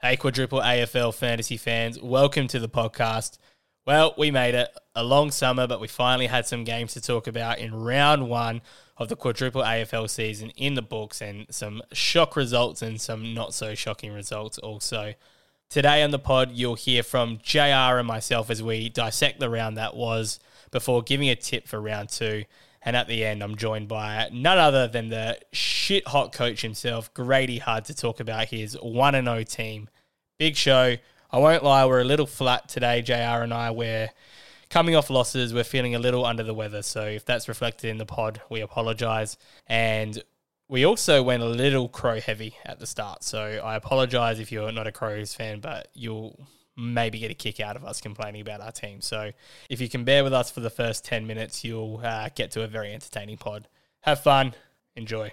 Hey, quadruple AFL fantasy fans, welcome to the podcast. Well, we made it a long summer, but we finally had some games to talk about in round one of the quadruple AFL season in the books and some shock results and some not so shocking results also. Today on the pod, you'll hear from JR and myself as we dissect the round that was before giving a tip for round two. And at the end, I'm joined by none other than the shit hot coach himself, Grady Hard, to talk about his 1 0 team. Big show. I won't lie, we're a little flat today, JR and I. We're coming off losses. We're feeling a little under the weather. So if that's reflected in the pod, we apologize. And we also went a little crow heavy at the start. So I apologize if you're not a Crows fan, but you'll maybe get a kick out of us complaining about our team. So if you can bear with us for the first 10 minutes, you'll uh, get to a very entertaining pod. Have fun. Enjoy.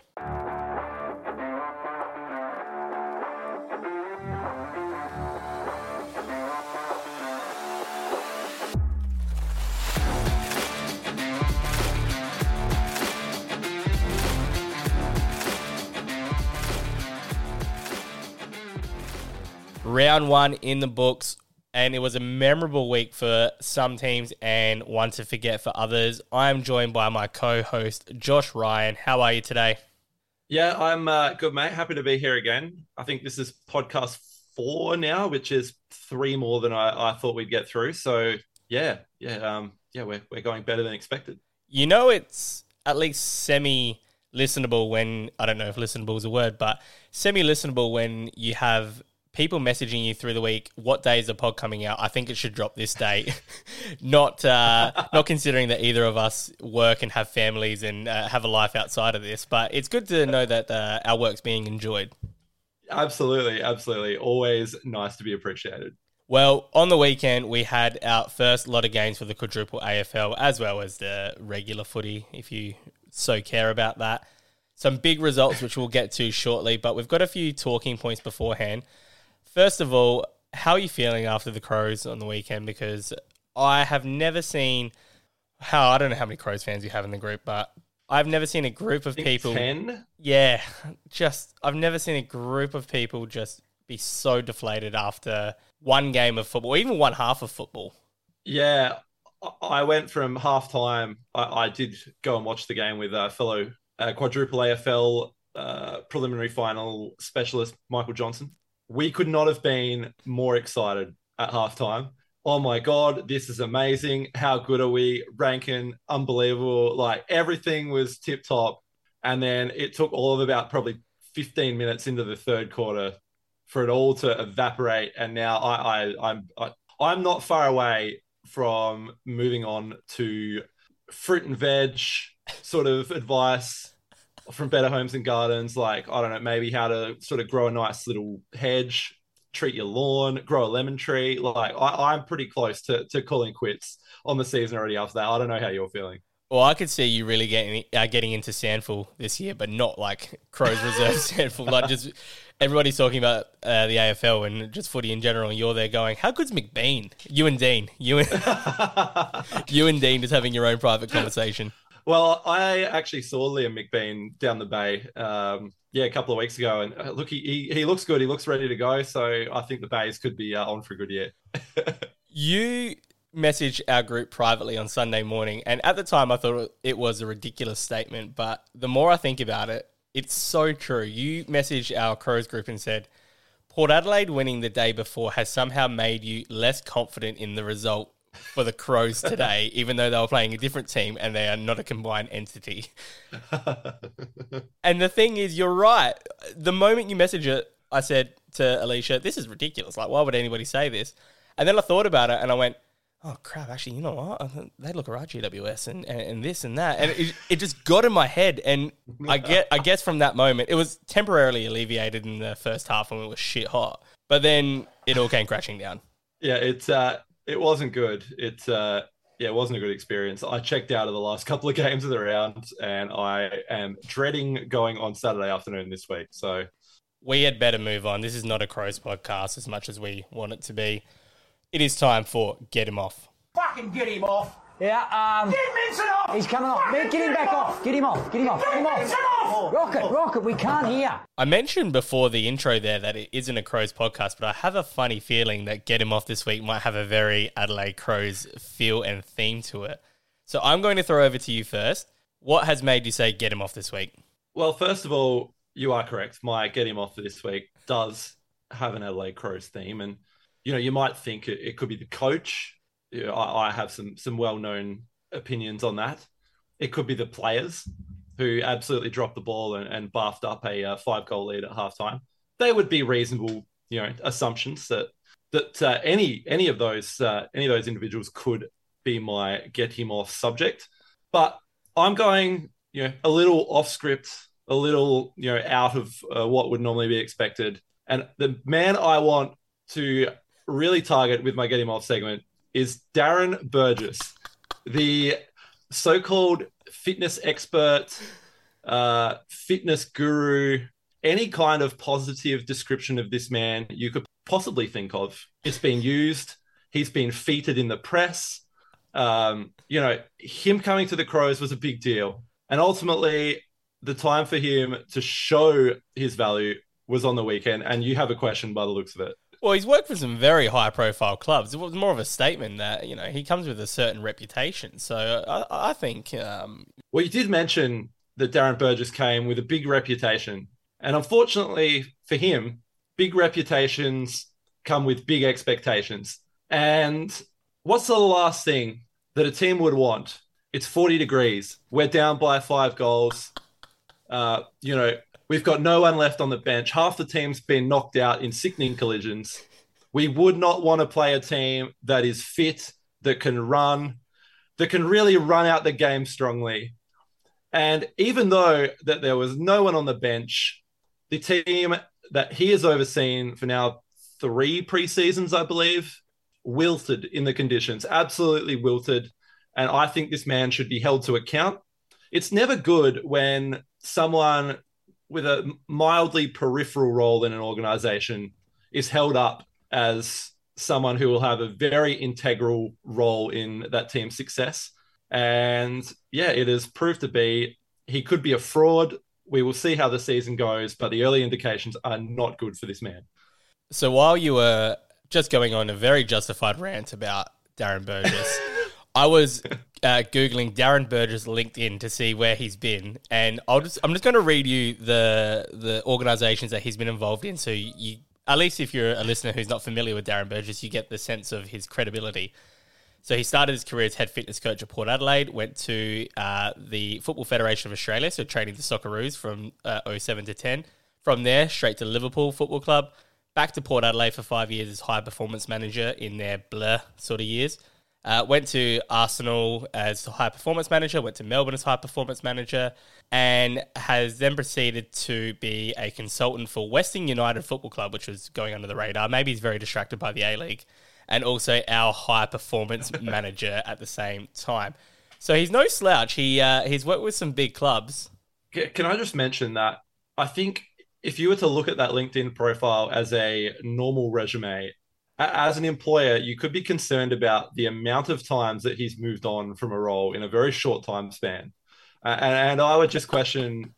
Round one in the books, and it was a memorable week for some teams and one to forget for others. I am joined by my co host, Josh Ryan. How are you today? Yeah, I'm uh, good, mate. Happy to be here again. I think this is podcast four now, which is three more than I, I thought we'd get through. So, yeah, yeah, um, yeah, we're, we're going better than expected. You know, it's at least semi listenable when I don't know if listenable is a word, but semi listenable when you have people messaging you through the week, what day is the pod coming out? I think it should drop this day. not uh, not considering that either of us work and have families and uh, have a life outside of this, but it's good to know that uh, our work's being enjoyed. Absolutely, absolutely. Always nice to be appreciated. Well, on the weekend, we had our first lot of games for the quadruple AFL as well as the regular footy, if you so care about that. Some big results, which we'll get to shortly, but we've got a few talking points beforehand. First of all, how are you feeling after the Crows on the weekend? Because I have never seen how I don't know how many Crows fans you have in the group, but I've never seen a group of people. Ten. Yeah, just I've never seen a group of people just be so deflated after one game of football, even one half of football. Yeah, I went from half time. I, I did go and watch the game with a fellow uh, quadruple AFL uh, preliminary final specialist Michael Johnson we could not have been more excited at halftime. Oh my God, this is amazing. How good are we? Rankine, unbelievable. Like everything was tip top. And then it took all of about probably 15 minutes into the third quarter for it all to evaporate. And now I, I I'm I, I'm not far away from moving on to fruit and veg sort of advice from Better Homes and Gardens, like I don't know, maybe how to sort of grow a nice little hedge, treat your lawn, grow a lemon tree. Like I, I'm pretty close to to calling quits on the season already after that. I don't know how you're feeling. Well, I could see you really getting uh, getting into SANFL this year, but not like Crows Reserve SANFL. Like just everybody's talking about uh, the AFL and just footy in general, and you're there going, "How good's McBean?" You and Dean, you and you and Dean just having your own private conversation. Well, I actually saw Liam McBean down the bay, um, yeah, a couple of weeks ago, and uh, look, he, he, looks good. He looks ready to go. So I think the Bays could be uh, on for a good year. you message our group privately on Sunday morning, and at the time I thought it was a ridiculous statement, but the more I think about it, it's so true. You messaged our Crows group and said. Port Adelaide winning the day before has somehow made you less confident in the result for the Crows today, even though they were playing a different team and they are not a combined entity. and the thing is, you're right. The moment you message it, I said to Alicia, "This is ridiculous. Like, why would anybody say this?" And then I thought about it, and I went, "Oh crap! Actually, you know what? They look alright, GWS, and, and, and this and that." And it, it just got in my head, and I get, I guess from that moment, it was temporarily alleviated in the first half when it was shit hot, but then it all came crashing down. Yeah, it's uh, it wasn't good. It uh, yeah, it wasn't a good experience. I checked out of the last couple of games of the round, and I am dreading going on Saturday afternoon this week. So we had better move on. This is not a Crows podcast as much as we want it to be. It is time for get him off. Fucking get him off. Yeah, um, Get Minson off. he's coming off. Fucking Get him back off. Get him off. Get him off. Get him off. Minson off. Rocket, Rocket, we can't hear. I mentioned before the intro there that it isn't a Crows podcast, but I have a funny feeling that Get Him Off this week might have a very Adelaide Crows feel and theme to it. So I'm going to throw over to you first. What has made you say Get Him Off this week? Well, first of all, you are correct. My Get Him Off this week does have an Adelaide Crows theme. And, you know, you might think it, it could be the coach. You know, I, I have some, some well known opinions on that. It could be the players who absolutely dropped the ball and, and buffed up a uh, five goal lead at halftime. They would be reasonable, you know, assumptions that that uh, any any of those uh, any of those individuals could be my get him off subject. But I'm going, you know, a little off script, a little, you know, out of uh, what would normally be expected. And the man I want to really target with my get him off segment is Darren Burgess, the so-called fitness expert, uh, fitness guru, any kind of positive description of this man you could possibly think of. It's been used. He's been featured in the press. Um, you know, him coming to the Crows was a big deal. And ultimately, the time for him to show his value was on the weekend. And you have a question by the looks of it. Well, he's worked for some very high profile clubs. It was more of a statement that, you know, he comes with a certain reputation. So I, I think. Um... Well, you did mention that Darren Burgess came with a big reputation. And unfortunately for him, big reputations come with big expectations. And what's the last thing that a team would want? It's 40 degrees. We're down by five goals. Uh, you know, We've got no one left on the bench. Half the team's been knocked out in sickening collisions. We would not want to play a team that is fit, that can run, that can really run out the game strongly. And even though that there was no one on the bench, the team that he has overseen for now three preseasons, I believe, wilted in the conditions, absolutely wilted. And I think this man should be held to account. It's never good when someone with a mildly peripheral role in an organization is held up as someone who will have a very integral role in that team's success. And yeah, it has proved to be he could be a fraud. We will see how the season goes, but the early indications are not good for this man. So while you were just going on a very justified rant about Darren Burgess, I was uh, googling Darren Burgess LinkedIn to see where he's been, and I'll just I'm just going to read you the the organisations that he's been involved in, so you at least if you're a listener who's not familiar with Darren Burgess, you get the sense of his credibility. So he started his career as head fitness coach at Port Adelaide, went to uh, the Football Federation of Australia, so training the Socceroos from uh, 07 to 10. From there, straight to Liverpool Football Club, back to Port Adelaide for five years as high performance manager in their blur sort of years. Uh, went to Arsenal as high performance manager, went to Melbourne as high performance manager, and has then proceeded to be a consultant for Western United Football Club, which was going under the radar. Maybe he's very distracted by the A League, and also our high performance manager at the same time. So he's no slouch. He uh, he's worked with some big clubs. Can I just mention that I think if you were to look at that LinkedIn profile as a normal resume, as an employer, you could be concerned about the amount of times that he's moved on from a role in a very short time span. Uh, and, and I would just question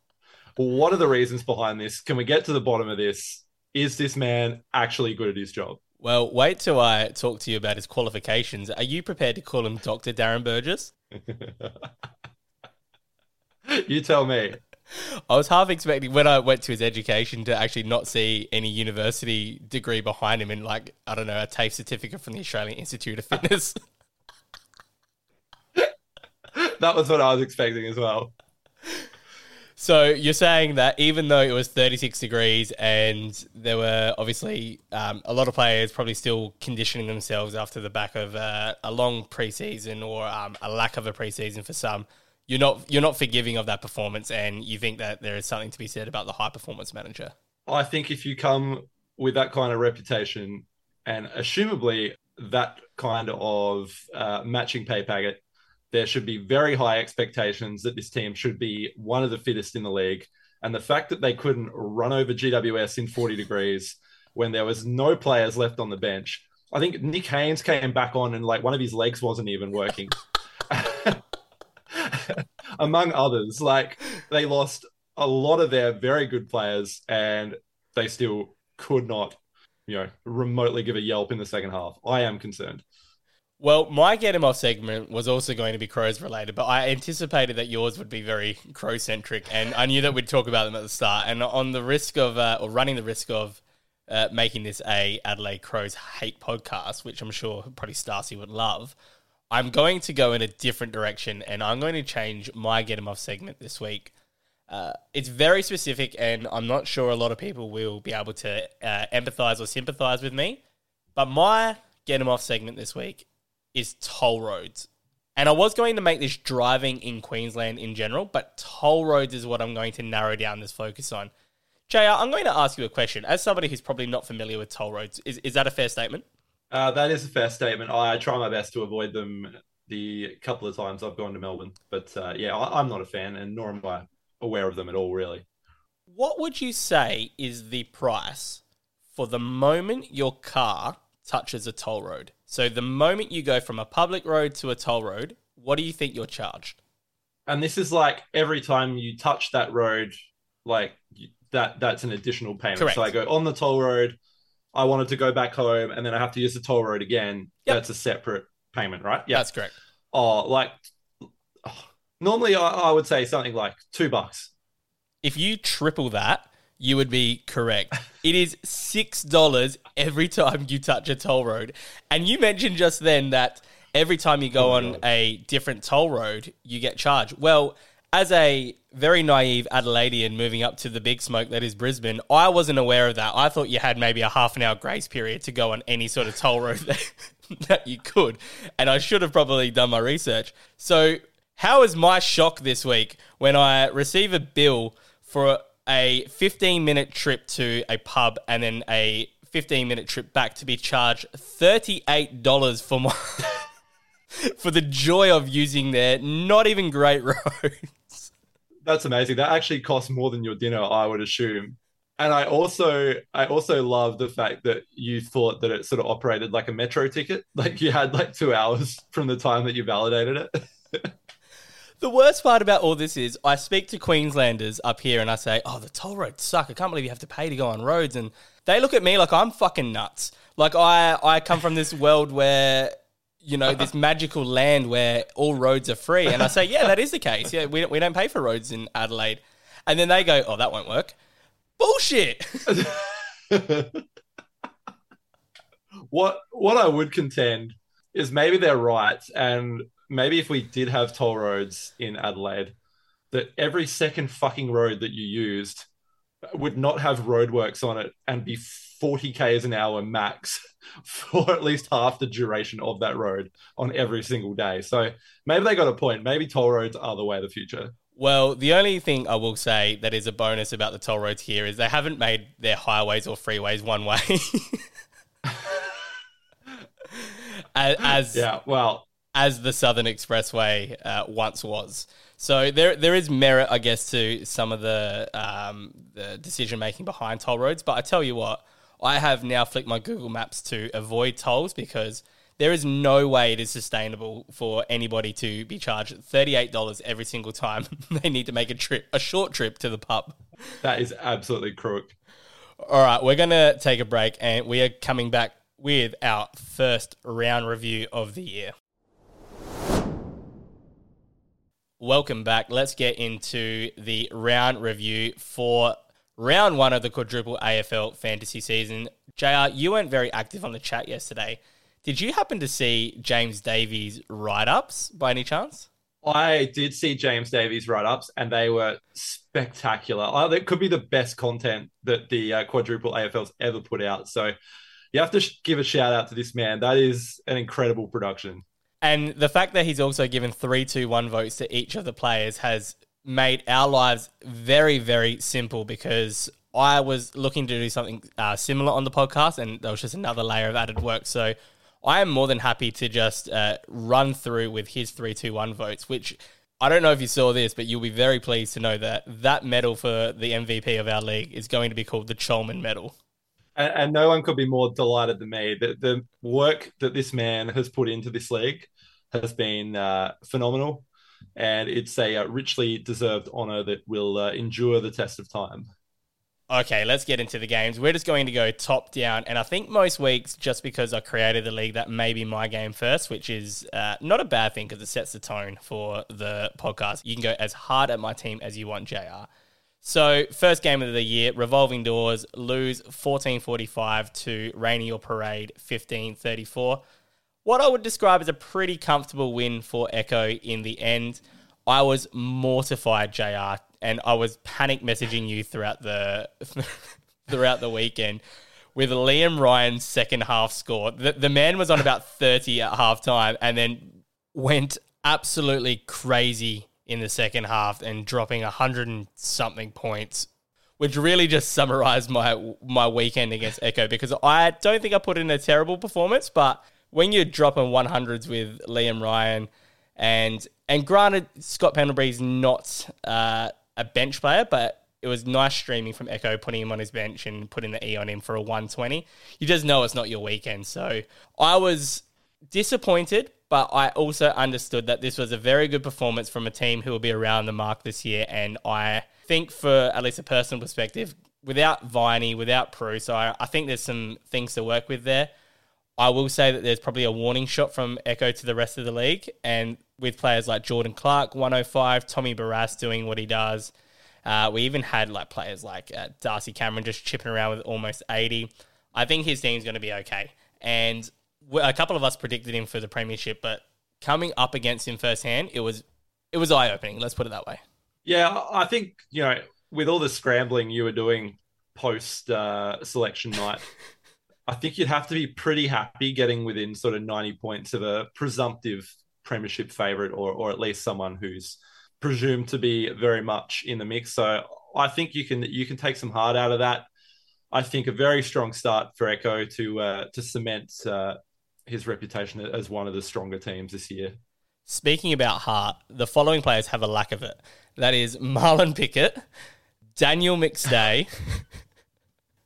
what are the reasons behind this? Can we get to the bottom of this? Is this man actually good at his job? Well, wait till I talk to you about his qualifications. Are you prepared to call him Dr. Darren Burgess? you tell me. I was half expecting when I went to his education to actually not see any university degree behind him and like I don't know a TAFE certificate from the Australian Institute of Fitness. that was what I was expecting as well. So you're saying that even though it was 36 degrees and there were obviously um, a lot of players probably still conditioning themselves after the back of uh, a long preseason or um, a lack of a preseason for some, you're not you're not forgiving of that performance, and you think that there is something to be said about the high performance manager. I think if you come with that kind of reputation, and assumably that kind of uh, matching pay packet, there should be very high expectations that this team should be one of the fittest in the league. And the fact that they couldn't run over GWS in 40 degrees when there was no players left on the bench. I think Nick Haynes came back on and like one of his legs wasn't even working. among others. Like they lost a lot of their very good players, and they still could not, you know, remotely give a yelp in the second half. I am concerned. Well, my get him off segment was also going to be crows related, but I anticipated that yours would be very crow centric, and I knew that we'd talk about them at the start. And on the risk of, uh, or running the risk of uh, making this a Adelaide Crows hate podcast, which I'm sure probably Starcy would love, I'm going to go in a different direction, and I'm going to change my get him off segment this week. Uh, it's very specific, and I'm not sure a lot of people will be able to uh, empathize or sympathize with me. But my get him off segment this week is toll roads. And I was going to make this driving in Queensland in general, but toll roads is what I'm going to narrow down this focus on. JR, I'm going to ask you a question. As somebody who's probably not familiar with toll roads, is, is that a fair statement? Uh, that is a fair statement. I try my best to avoid them the couple of times I've gone to Melbourne. But uh, yeah, I, I'm not a fan, and nor am I aware of them at all, really. What would you say is the price for the moment your car touches a toll road? So the moment you go from a public road to a toll road, what do you think you're charged? And this is like every time you touch that road, like that that's an additional payment. Correct. So I go on the toll road, I wanted to go back home, and then I have to use the toll road again. Yep. That's a separate payment, right? Yeah. That's correct. Oh, like oh, normally I, I would say something like two bucks. If you triple that, you would be correct. It is six dollars every time you touch a toll road. And you mentioned just then that every time you go Oh on God. a different toll road, you get charged. Well, as a very naive Adelaidean moving up to the big smoke that is Brisbane, I wasn't aware of that. I thought you had maybe a half an hour grace period to go on any sort of toll road that, that you could. And I should have probably done my research. So, how is my shock this week when I receive a bill for a 15 minute trip to a pub and then a 15 minute trip back to be charged $38 for my for the joy of using their not even great roads. That's amazing. That actually costs more than your dinner, I would assume. And I also I also love the fact that you thought that it sort of operated like a metro ticket. Like you had like two hours from the time that you validated it. The worst part about all this is I speak to Queenslanders up here and I say, "Oh, the toll roads suck. I can't believe you have to pay to go on roads." And they look at me like I'm fucking nuts. Like I I come from this world where you know this magical land where all roads are free, and I say, "Yeah, that is the case. Yeah, we don't, we don't pay for roads in Adelaide." And then they go, "Oh, that won't work." Bullshit. what what I would contend is maybe they're right, and maybe if we did have toll roads in Adelaide, that every second fucking road that you used would not have roadworks on it and be 40 k's an hour max for at least half the duration of that road on every single day. So maybe they got a point. Maybe toll roads are the way of the future. Well, the only thing I will say that is a bonus about the toll roads here is they haven't made their highways or freeways one way. as Yeah, well, as the Southern Expressway uh, once was. So there there is merit, I guess, to some of the um, the decision making behind toll roads. But I tell you what, I have now flicked my Google Maps to avoid tolls because there is no way it is sustainable for anybody to be charged thirty eight dollars every single time they need to make a trip, a short trip to the pub. that is absolutely crook. All right, we're going to take a break and we are coming back with our first round review of the year. Welcome back. Let's get into the round review for round one of the quadruple AFL fantasy season. JR, you weren't very active on the chat yesterday. Did you happen to see James Davies' write ups by any chance? I did see James Davies write ups, and they were spectacular. Oh, that could be the best content that the uh, quadruple AFL's ever put out. So you have to sh- give a shout out to this man. That is an incredible production. And the fact that he's also given three, two, one votes to each of the players has made our lives very, very simple because I was looking to do something uh, similar on the podcast and there was just another layer of added work. So I am more than happy to just uh, run through with his three, two, one votes, which I don't know if you saw this, but you'll be very pleased to know that that medal for the MVP of our league is going to be called the Cholman Medal. And, and no one could be more delighted than me. The, the work that this man has put into this league has been uh, phenomenal. And it's a uh, richly deserved honor that will uh, endure the test of time. Okay, let's get into the games. We're just going to go top down, and I think most weeks, just because I created the league, that may be my game first, which is uh, not a bad thing because it sets the tone for the podcast. You can go as hard at my team as you want, JR. So, first game of the year, revolving doors, lose 1445 to Rainy or Parade 1534. What I would describe as a pretty comfortable win for Echo in the end. I was mortified, JR, and I was panic messaging you throughout the throughout the weekend with Liam Ryan's second half score. The, the man was on about 30 at halftime and then went absolutely crazy in the second half and dropping 100 and something points, which really just summarized my my weekend against Echo because I don't think I put in a terrible performance, but when you're dropping 100s with Liam Ryan and and granted Scott Pendlebury's not uh, a bench player, but it was nice streaming from Echo, putting him on his bench and putting the E on him for a 120. You just know it's not your weekend. So I was disappointed, but I also understood that this was a very good performance from a team who will be around the mark this year. And I think, for at least a personal perspective, without Viney, without Prue, so I, I think there's some things to work with there. I will say that there's probably a warning shot from Echo to the rest of the league. And with players like Jordan Clark, 105, Tommy Barrass doing what he does. Uh, we even had like players like uh, Darcy Cameron just chipping around with almost 80. I think his team's going to be okay. And a couple of us predicted him for the premiership, but coming up against him firsthand, it was it was eye opening. Let's put it that way. Yeah, I think you know with all the scrambling you were doing post uh, selection night. I think you'd have to be pretty happy getting within sort of 90 points of a presumptive premiership favourite or, or at least someone who's presumed to be very much in the mix. So I think you can you can take some heart out of that. I think a very strong start for Echo to uh, to cement uh, his reputation as one of the stronger teams this year. Speaking about heart, the following players have a lack of it. That is Marlon Pickett, Daniel McStay,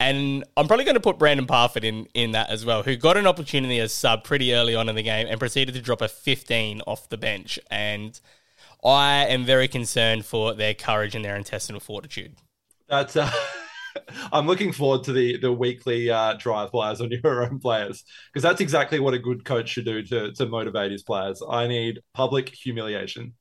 and I'm probably going to put Brandan Parfitt in, in that as well, who got an opportunity as sub pretty early on in the game and proceeded to drop a 15 off the bench. And I am very concerned for their courage and their intestinal fortitude. That's. Uh... I'm looking forward to the the weekly uh, drive bys on your own players because that's exactly what a good coach should do to to motivate his players. I need public humiliation.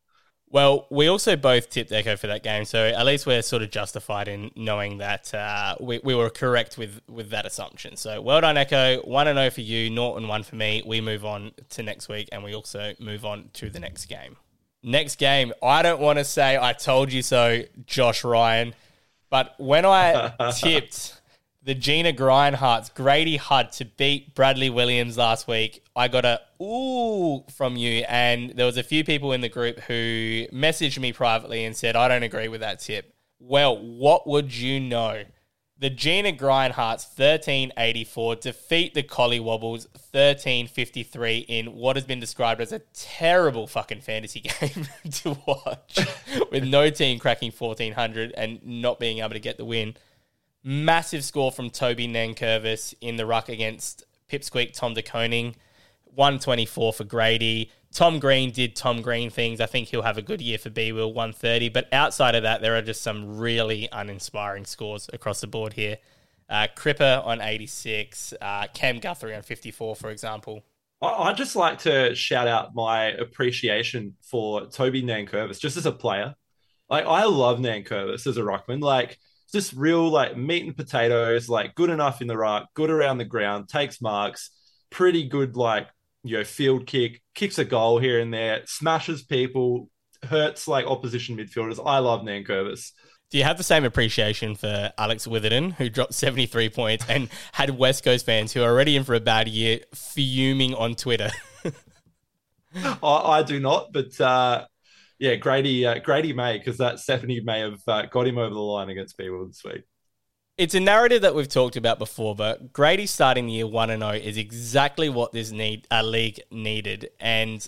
Well, we also both tipped Echo for that game, so at least we're sort of justified in knowing that uh, we, we were correct with, with that assumption. So well done, Echo. 1 and 0 for you, Norton 1 for me. We move on to next week, and we also move on to the next game. Next game, I don't want to say I told you so, Josh Ryan, but when I tipped the Gina Grindhart's Grady Hudd to beat Bradley Williams last week. I got a ooh from you, and there was a few people in the group who messaged me privately and said, I don't agree with that tip. Well, what would you know? The Gina Grindhart's 1384 defeat the Collie Wobbles 1353 in what has been described as a terrible fucking fantasy game to watch, with no team cracking 1400 and not being able to get the win. Massive score from Toby Nankervis in the ruck against Pipsqueak Tom De Koning. 124 for Grady. Tom Green did Tom Green things. I think he'll have a good year for B Will 130. But outside of that, there are just some really uninspiring scores across the board here. Uh, Cripper on 86, uh, Cam Guthrie on 54, for example. I'd just like to shout out my appreciation for Toby Nankervis, just as a player. Like I love Nankervis as a ruckman. Like just real like meat and potatoes, like good enough in the ruck, good around the ground, takes marks, pretty good like you know field kick, kicks a goal here and there, smashes people, hurts like opposition midfielders. I love Nankervis. Do you have the same appreciation for Alex Witherden, who dropped 73 points and had West Coast fans who are already in for a bad year fuming on Twitter? I, I, do not, but uh, yeah, Grady uh, Grady may because that Stephanie may have uh, got him over the line against people this week. It's a narrative that we've talked about before, but Grady starting the year one and zero oh is exactly what this need a league needed. And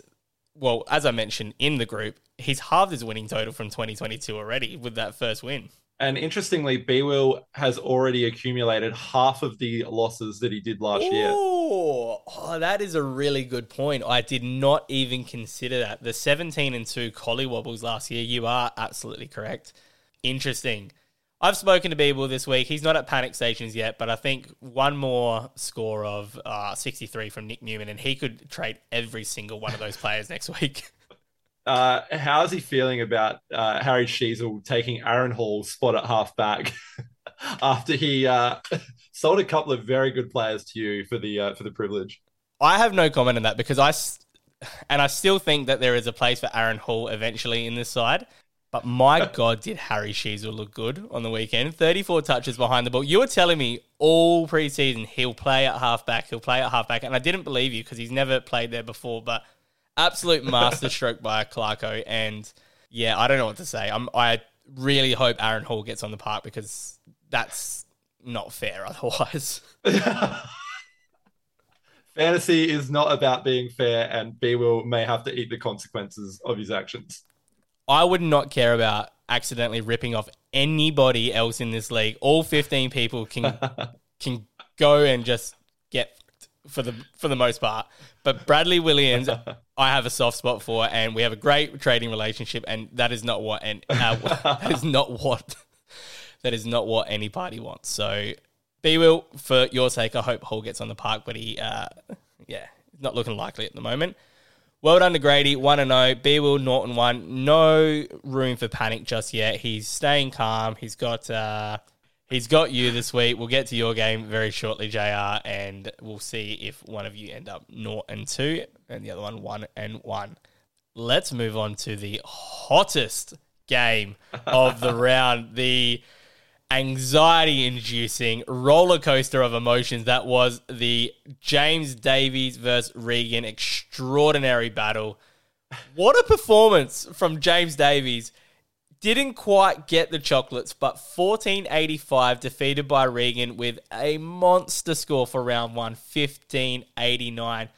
well, as I mentioned in the group, he's halved his winning total from 2022 already with that first win. And interestingly, B Will has already accumulated half of the losses that he did last Ooh, year. Oh, that is a really good point. I did not even consider that. The 17 and 2 Collie Wobbles last year, you are absolutely correct. Interesting. I've spoken to Beeble this week. He's not at panic stations yet, but I think one more score of uh, 63 from Nick Newman, and he could trade every single one of those players next week. Uh, how's he feeling about uh, Harry Sheezel taking Aaron Hall's spot at halfback after he uh, sold a couple of very good players to you for the uh, for the privilege? I have no comment on that because I and I still think that there is a place for Aaron Hall eventually in this side. But my God, did Harry Sheezel look good on the weekend? 34 touches behind the ball. You were telling me all preseason he'll play at halfback, he'll play at halfback, and I didn't believe you because he's never played there before. But absolute masterstroke by Clarko, and yeah, I don't know what to say. I'm, I really hope Aaron Hall gets on the park because that's not fair otherwise. Fantasy is not about being fair, and B Will may have to eat the consequences of his actions. I would not care about accidentally ripping off anybody else in this league. All 15 people can can go and just get for the for the most part. But Bradley Williams, I have a soft spot for, and we have a great trading relationship, and that is not what and uh, that is not what that is not what any party wants. So, B will for your sake. I hope Hall gets on the park, but he, uh, yeah, not looking likely at the moment. Well done to Grady, 1 0. B Will Norton 1. No room for panic just yet. He's staying calm. He's got uh, he's got you this week. We'll get to your game very shortly, JR, and we'll see if one of you end up 0 and 2 and the other one 1 and 1. Let's move on to the hottest game of the round. The anxiety inducing roller coaster of emotions that was the James Davies versus Regan extraordinary battle. What a performance from James Davies. Didn't quite get the chocolates, but 1485 defeated by Regan with a monster score for round one, 1589.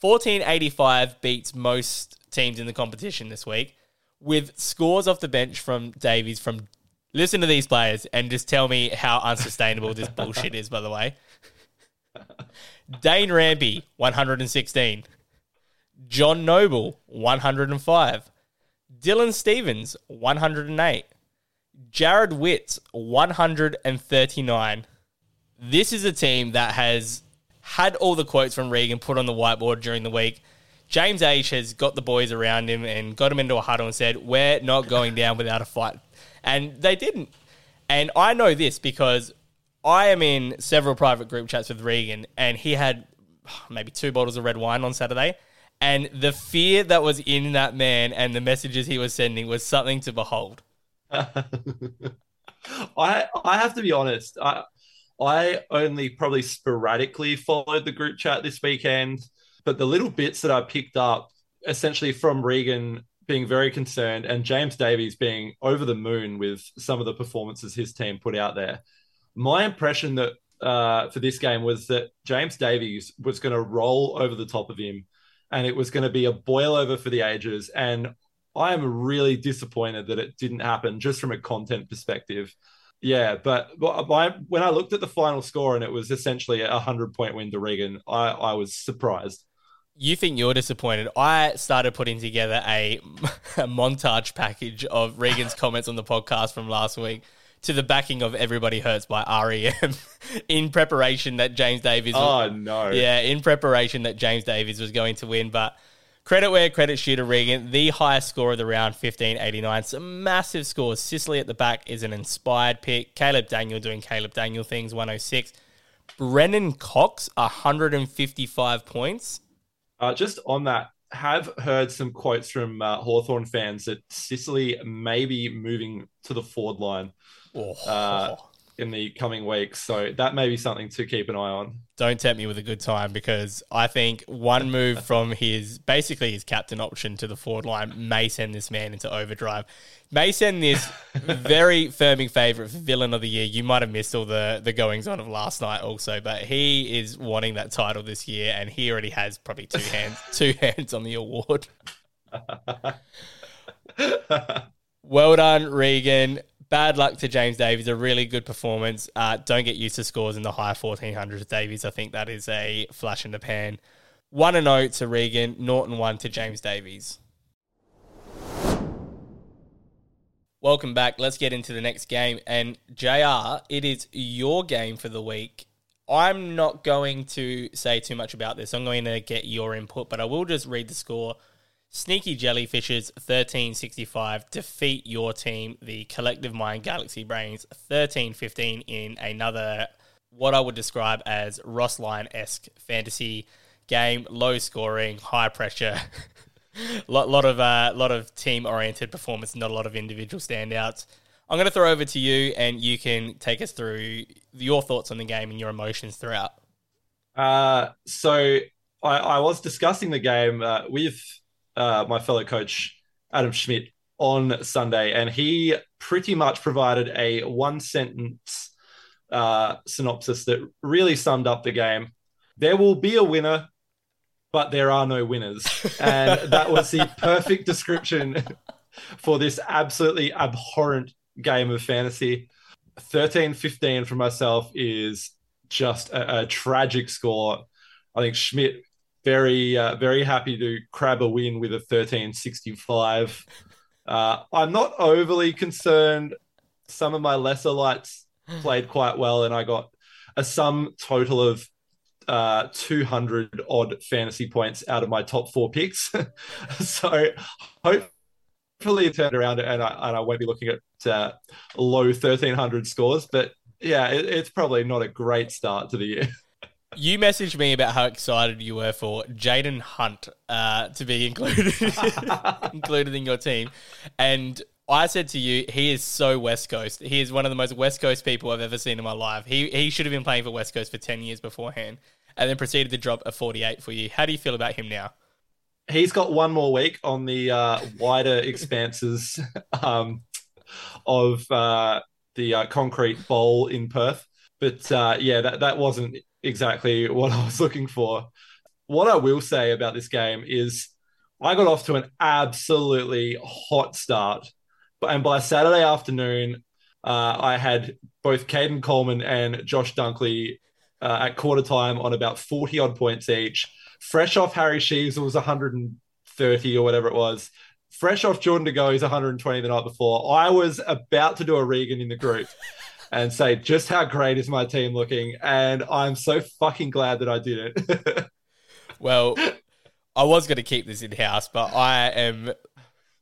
1485 beats most teams in the competition this week with scores off the bench from Davies from Listen to these players and just tell me how unsustainable this bullshit is, by the way. Dane Rampe, 116. John Noble, 105. Dylan Stephens, 108. Jarrod Witts, 139. This is a team that has had all the quotes from Regan put on the whiteboard during the week. James H has got the boys around him and got him into a huddle and said, We're not going down without a fight. And they didn't. And I know this because I am in several private group chats with Regan, and he had oh, maybe two bottles of red wine on Saturday. And the fear that was in that man and the messages he was sending was something to behold. I I have to be honest. I I only probably sporadically followed the group chat this weekend, but the little bits that I picked up, essentially from Regan being very concerned and James Davies being over the moon with some of the performances his team put out there. My impression that uh, for this game was that James Davies was going to roll over the top of him, and it was going to be a boil over for the ages. And I am really disappointed that it didn't happen, just from a content perspective. Yeah, but, when I looked at the final score and it was essentially a hundred point win to Regan, I, I was surprised. You think you're disappointed? I started putting together a, a montage package of Regan's comments on the podcast from last week to the backing of "Everybody Hurts" by REM in preparation that James Davies. Oh no! Yeah, in preparation that James Davies was going to win, but credit where credit due to Regan. The highest score of the round, fifteen eighty nine. Some massive scores. Sicily at the back is an inspired pick. Caleb Daniel doing Caleb Daniel things, one hundred six. Brennan Cox, hundred and fifty five points. Uh, just on that, have heard some quotes from uh, Hawthorn fans that Sicily may be moving to the forward line Oh. uh, in the coming weeks. So that may be something to keep an eye on. Don't tempt me with a good time because I think one move from his basically his captain option to the forward line may send this man into overdrive. May send this very firming favourite for villain of the year. You might have missed all the the goings on of last night also, but he is wanting that title this year and he already has probably two hands two hands on the award. well done, Regan. Bad luck to James Davies. A really good performance. Uh, don't get used to scores in the high 1400s, Davies. I think that is a flash in the pan. 1 and 0 to Regan, Norton 1 to James Davies. Welcome back. Let's get into the next game. And JR, it is your game for the week. I'm not going to say too much about this. I'm going to get your input, but I will just read the score. Sneaky Jellyfishes 1365 defeat your team, the Collective Mind Galaxy Brains 1315 in another what I would describe as Ross Lyon esque fantasy game, low scoring, high pressure. lot, lot of uh, lot of team oriented performance, not a lot of individual standouts. I'm going to throw over to you, and you can take us through your thoughts on the game and your emotions throughout. Uh, so I, I was discussing the game uh, with uh, my fellow coach Adam Schmidt on Sunday, and he pretty much provided a one sentence uh, synopsis that really summed up the game. There will be a winner but there are no winners. And that was the perfect description for this absolutely abhorrent game of fantasy. 13 15 for myself is just a, a tragic score. I think Schmidt very uh, very happy to crab a win with a 1365 Uh, I'm not overly concerned. Some of my lesser lights played quite well, and I got a sum total of uh, 200 odd fantasy points out of my top four picks. so hopefully it turned around and I, and I won't be looking at uh, low 1300 scores. But yeah, it, it's probably not a great start to the year. You messaged me about how excited you were for Jayden Hunt uh, to be included included in your team, and I said to you, he is so West Coast. He is one of the most West Coast people I've ever seen in my life. He he should have been playing for West Coast for ten years beforehand, and then proceeded to drop a forty-eight for you. How do you feel about him now? He's got one more week on the uh, wider expanses um, of uh, the uh, concrete bowl in Perth, but uh, yeah, that that wasn't exactly what I was looking for. What I will say about this game is, I got off to an absolutely hot start and by Saturday afternoon, uh, I had both Keidean Coleman and Josh Dunkley uh, at quarter time on about 40 odd points each. Fresh off Harry Sheezel's, it was 130 or whatever it was. Fresh off Jordan De Goey's 120 the night before. I was about to do a Regan in the group and say just how great is my team looking. And I'm so fucking glad that I did it. well, I was going to keep this in house, but I am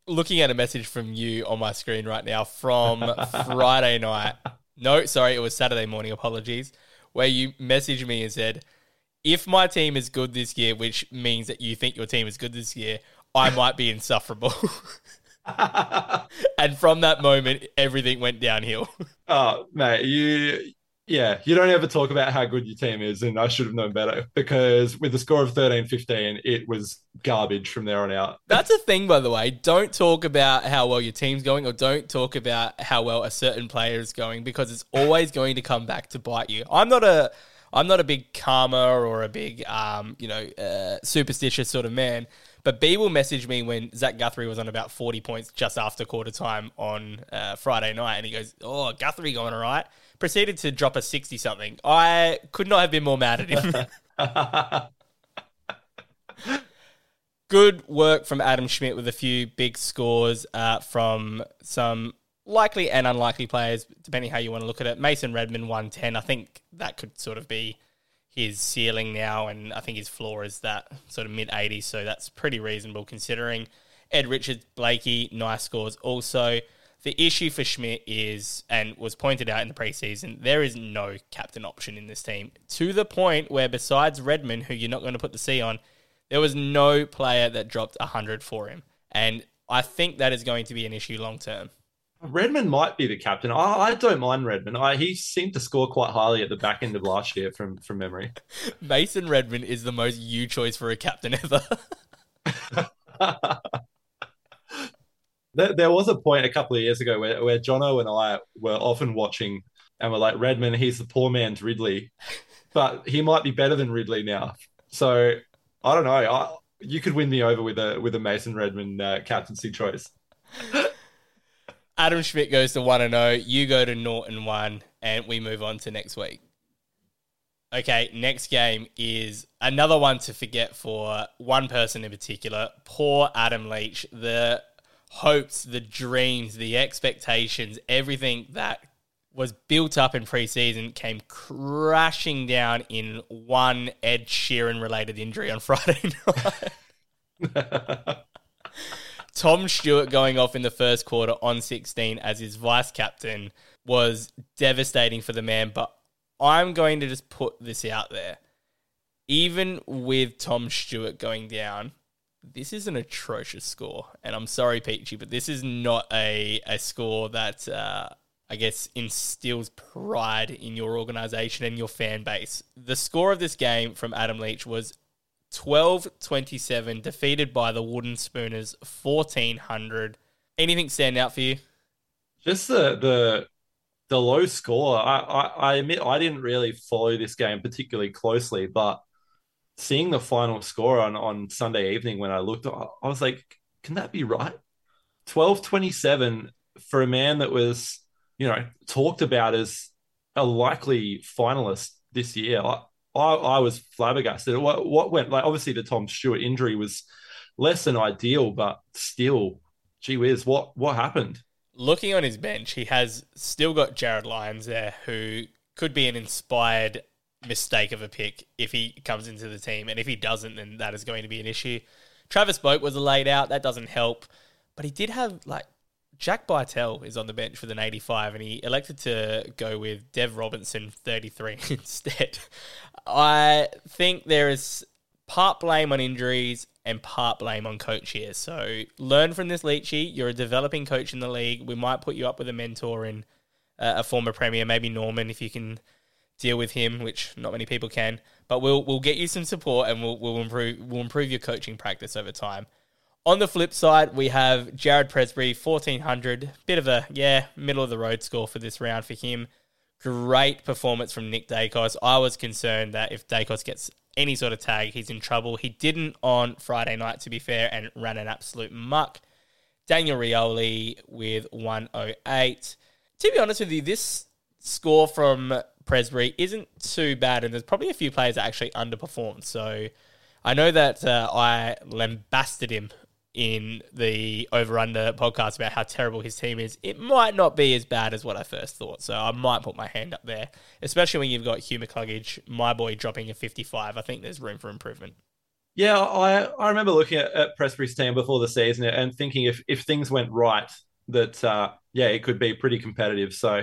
looking at a message from you on my screen right now from Friday night. No, sorry, it was Saturday morning. Apologies. Where you messaged me and said, if my team is good this year, which means that you think your team is good this year, I might be insufferable. and from that moment, everything went downhill. Oh, mate, you yeah, you don't ever talk about how good your team is, and I should have known better because with the score of 13 15, it was garbage from there on out. That's a thing, by the way. Don't talk about how well your team's going, or don't talk about how well a certain player is going because it's always going to come back to bite you. I'm not a. I'm not a big karma or a big, um, you know, uh, superstitious sort of man. But B will message me when Zach Guthrie was on about 40 points just after quarter time on uh, Friday night. And he goes, Oh, Guthrie going all right proceeded to drop a 60 something. I could not have been more mad at him. Good work from Adam Schmidt with a few big scores uh, from some likely and unlikely players, depending how you want to look at it. Mason Redman 110. I think that could sort of be his ceiling now, and I think his floor is that sort of mid 80s, so that's pretty reasonable considering. Ed Richards, Blakey, nice scores also. The issue for Schmidt is, and was pointed out in the preseason, there is no captain option in this team to the point where, besides Redman, who you're not going to put the C on, there was no player that dropped 100 for him. And I think that is going to be an issue long term. Redman might be the captain. I, I don't mind Redman. I, he seemed to score quite highly at the back end of last year from, from memory. Mason Redman is the most you choice for a captain ever. there, there was a point a couple of years ago where, where Jono and I were often watching and we're like, Redman, he's the poor man's Ridley, but he might be better than Ridley now. So I don't know. I, you could win me over with a with a Mason Redman uh, captaincy choice. Adam Schmidt goes to 1 and 0. You go to Norton 1, and we move on to next week. Okay, next game is another one to forget for one person in particular. Poor Adam Leach. The hopes, the dreams, the expectations, everything that was built up in preseason came crashing down in one Ed Sheeran related injury on Friday night. Tom Stewart going off in the first quarter on 16 as his vice captain was devastating for the man, but I'm going to just put this out there. Even with Tom Stewart going down, this is an atrocious score. And I'm sorry, Peachy, but this is not a, a score that uh, I guess instills pride in your organization and your fan base. The score of this game from Adam Leach was 12 27, defeated by the Wooden Spooners 1400. Anything stand out for you? Just the the the low score. I, I, I admit I didn't really follow this game particularly closely, but seeing the final score on, on Sunday evening when I looked, I, I was like, can that be right? 12 27 for a man that was, you know, talked about as a likely finalist this year. I, I, I was flabbergasted. What, what went, like, obviously the Tom Stewart injury was less than ideal, but still, gee whiz, what, what happened? looking on his bench, he has still got Jarryd Lyons there, who could be an inspired mistake of a pick if he comes into the team. And if he doesn't, then that is going to be an issue. Travis Boak was a laid out. That doesn't help. But he did have, like, Jack Bartel is on the bench with an 85, and he elected to go with Dev Robertson 33 instead. I think there is part blame on injuries and part blame on coach here. So learn from this Leachy. You're a developing coach in the league. We might put you up with a mentor in uh, a former premier, maybe Norman, if you can deal with him, which not many people can. But we'll we'll get you some support and we'll we'll improve we'll improve your coaching practice over time. On the flip side, we have Jared Presbury, 1400. Bit of a, yeah, middle of the road score for this round for him. Great performance from Nick Daicos. I was concerned that if Daicos gets any sort of tag, he's in trouble. He didn't on Friday night, to be fair, and ran an absolute muck. Daniel Rioli with 108. To be honest with you, this score from Presbury isn't too bad, and there's probably a few players that actually underperformed. So I know that uh, I lambasted him in the over under podcast about how terrible his team is, it might not be as bad as what I first thought. So I might put my hand up there, especially when you've got Hugh McCluggage, my boy, dropping a 55. I think there's room for improvement. Yeah, I, I remember looking at, at Presbury's team before the season and thinking if, if things went right, that uh, yeah, it could be pretty competitive. So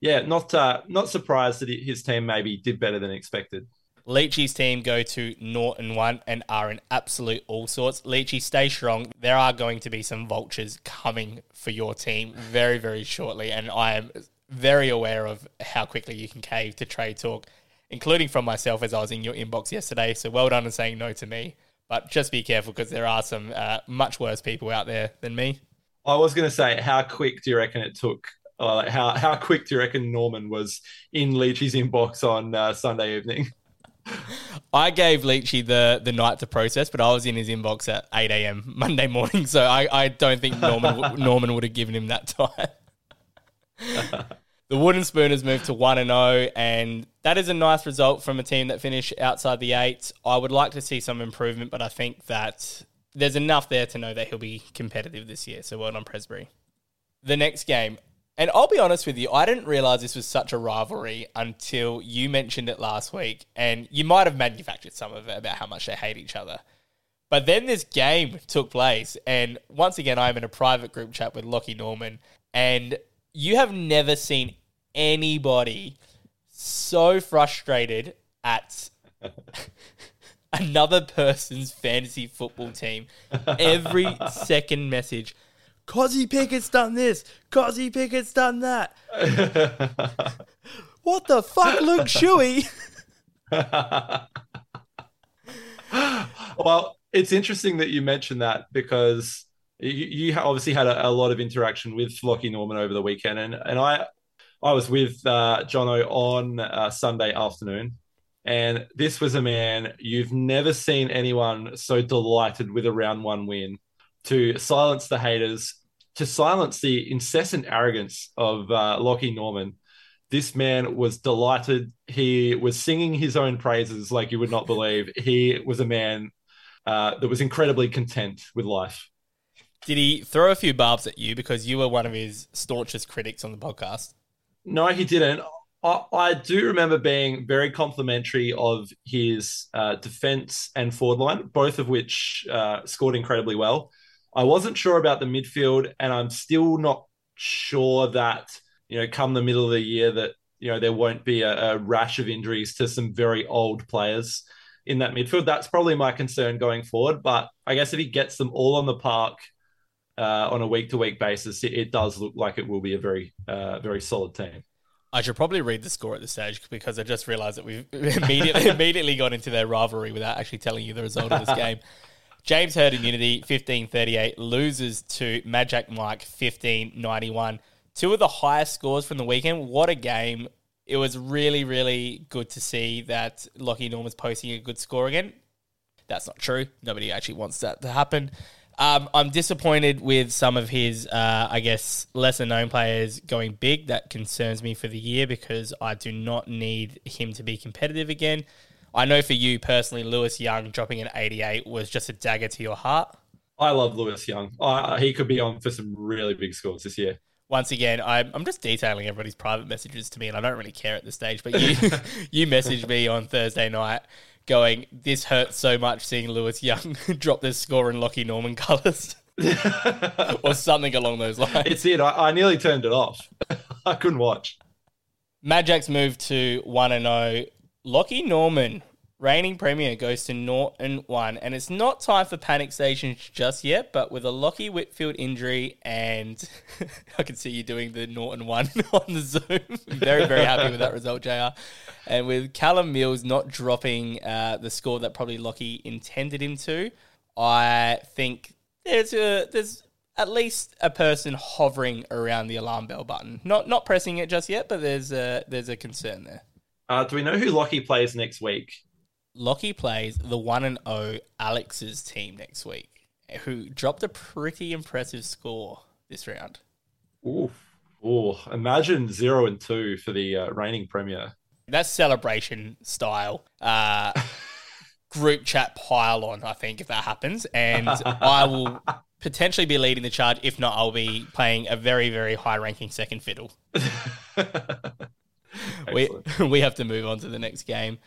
yeah, not uh, not surprised that his team maybe did better than expected. Leachy's team go to Norton 1 and are in absolute all sorts. Leachy, stay strong. There are going to be some vultures coming for your team very, very shortly. And I am very aware of how quickly you can cave to trade talk, including from myself as I was in your inbox yesterday. So well done on saying no to me. But just be careful because there are some uh, much worse people out there than me. I was going to say, how quick do you reckon it took uh, how how quick do you reckon Norman was in Leachy's inbox on uh, Sunday evening? I gave Leachy the, the night to process, but I was in his inbox at 8 a.m. Monday morning, so I, I don't think Norman Norman would have given him that time. the Wooden Spooners moved to 1 and 0, and that is a nice result from a team that finished outside the eight. I would like to see some improvement, but I think that there's enough there to know that he'll be competitive this year. So well done, Presbury. The next game, and I'll be honest with you, I didn't realize this was such a rivalry until you mentioned it last week. And you might have manufactured some of it about how much they hate each other. But then this game took place. And once again, I'm in a private group chat with Lockie Norman. And you have never seen anybody so frustrated at another person's fantasy football team. Every second message Kozzy Pickett's done this. Kozzy Pickett's done that. what the fuck, Luke Shuey? well, it's interesting that you mentioned that because you, you obviously had a, a, lot of interaction with Lockie Norman over the weekend, and and I I was with uh, Jono on uh, Sunday afternoon, and this was a man you've never seen anyone so delighted with a round one win to silence the haters, to silence the incessant arrogance of uh, Lockie Norman, this man was delighted. He was singing his own praises like you would not believe. He was a man uh, that was incredibly content with life. Did he throw a few barbs at you because you were one of his staunchest critics on the podcast? No, he didn't. I, I do remember being very complimentary of his uh, defense and forward line, both of which uh, scored incredibly well. I wasn't sure about the midfield, and I'm still not sure that you know, come the middle of the year, that you know there won't be a, a rash of injuries to some very old players in that midfield. That's probably my concern going forward. But I guess if he gets them all on the park uh, on a week to week basis, it, it, does look like it will be a very, uh, very solid team. I should probably read the score at this stage because I just realised that we've immediately immediately got into their rivalry without actually telling you the result of this game. James Heard and Unity 1538 loses to Magic Mike 1591. Two of the highest scores from the weekend. What a game. It was really, really good to see that Lockie Norman's posting a good score again. That's not true. Nobody actually wants that to happen. Um, I'm disappointed with some of his, uh, I guess, lesser known players going big. That concerns me for the year because I do not need him to be competitive again. I know for you personally, Lewis Young dropping an 88 was just a dagger to your heart. I love Lewis Young. Uh, he could be on for some really big scores this year. Once again, I'm, I'm just detailing everybody's private messages to me, and I don't really care at this stage. But you you messaged me on Thursday night going, "This hurts so much seeing Lewis Young drop this score in Lockie Norman colours. or something along those lines. It's it. I, I nearly turned it off. I couldn't watch. Magic's moved to 1 and 0. Lockie Norman, reigning premier, goes to Norton 1. And it's not time for panic stations just yet, but with a Lockie Whitfield injury, and I can see you doing the Norton 1 on the Zoom. very, very happy with that result, JR. And with Callum Mills not dropping uh, the score that probably Lockie intended him to, I think there's a there's at least a person hovering around the alarm bell button. Not not pressing it just yet, but there's a there's a concern there. Uh, do we know who Lockie plays next week? Lockie plays the one and O Alex's team next week, who dropped a pretty impressive score this round. Ooh, ooh! Imagine zero and two for the uh, reigning premier. That's celebration style. Uh, group chat pile on, I think, if that happens. And I will potentially be leading the charge. If not, I'll be playing a very, very high ranking second fiddle. we, we have to move on to the next game.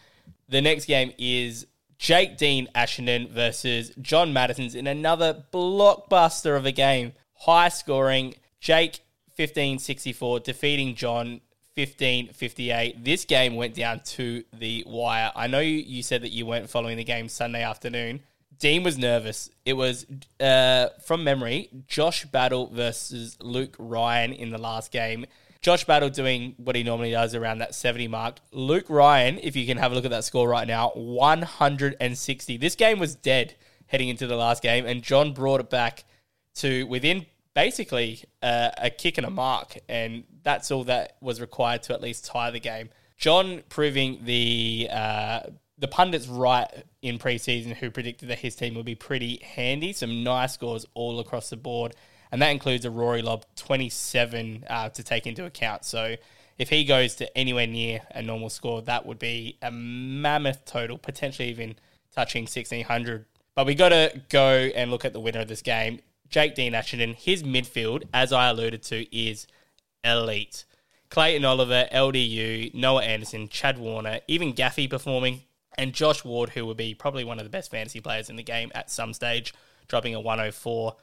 The next game is Jake Dean Ashenden versus John Madison's in another blockbuster of a game. High scoring. Jake 1564 defeating John 1558. This game went down to the wire. I know you, you said that you weren't following the game Sunday afternoon. Dean was nervous. It was, uh, from memory, Josh Battle versus Luke Ryan in the last game. Josh Battle doing what he normally does around that 70 mark. Luke Ryan, if you can have a look at that score right now, 160. This game was dead heading into the last game, and John brought it back to within basically uh, a kick and a mark, and that's all that was required to at least tie the game. John proving the uh, the pundits right in preseason who predicted that his team would be pretty handy. Some nice scores all across the board, and that includes a Rory Lobb 27 uh, to take into account. So if he goes to anywhere near a normal score, that would be a mammoth total, potentially even touching 1600. But we got to go and look at the winner of this game. Jake Dean Ashenden, his midfield, as I alluded to, is elite. Clayton Oliver, LDU, Noah Anderson, Chad Warner, even Gaffey performing, and Josh Ward, who will be probably one of the best fantasy players in the game at some stage, dropping a 104.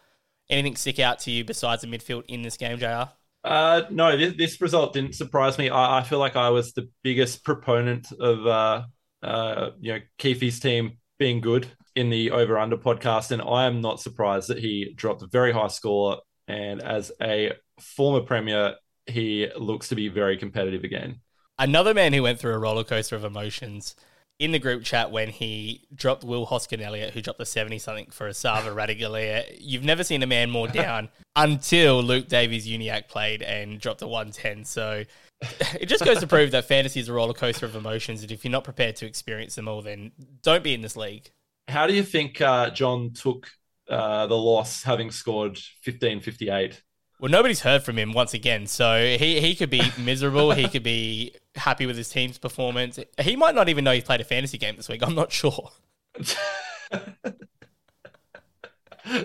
Anything stick out to you besides the midfield in this game, JR? Uh, no, this, this, result didn't surprise me. I, I, feel like I was the biggest proponent of uh, uh, you know Keefe's team being good in the over under podcast, and I am not surprised that he dropped a very high score. And as a former premier, he looks to be very competitive again. Another man who went through a roller coaster of emotions in the group chat when he dropped Will Hoskin Elliott, who dropped a 70 something for Esava Ratugolea. You've never seen a man more down until Luke Davies Uniacke played and dropped a 110. So it just goes to prove that fantasy is a roller coaster of emotions. And if you're not prepared to experience them all, then don't be in this league. How do you think uh, John took uh, the loss having scored 1558? Well, nobody's heard from him once again, so he, he could be miserable. he could be happy with his team's performance. He might not even know he's played a fantasy game this week. I'm not sure.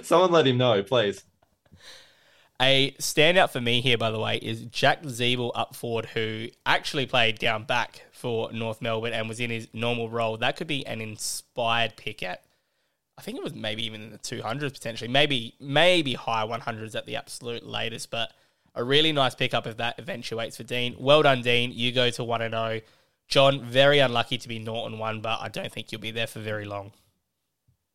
Someone let him know, please. A standout for me here, by the way, is Jack Ziebell up forward, who actually played down back for North Melbourne and was in his normal role. That could be an inspired pick at, I think it was maybe even in the 200s potentially, maybe maybe high 100s at the absolute latest, but a really nice pickup if that eventuates for Dean. Well done, Dean. You go to 1 0. John, very unlucky to be Norton 1, but I don't think you'll be there for very long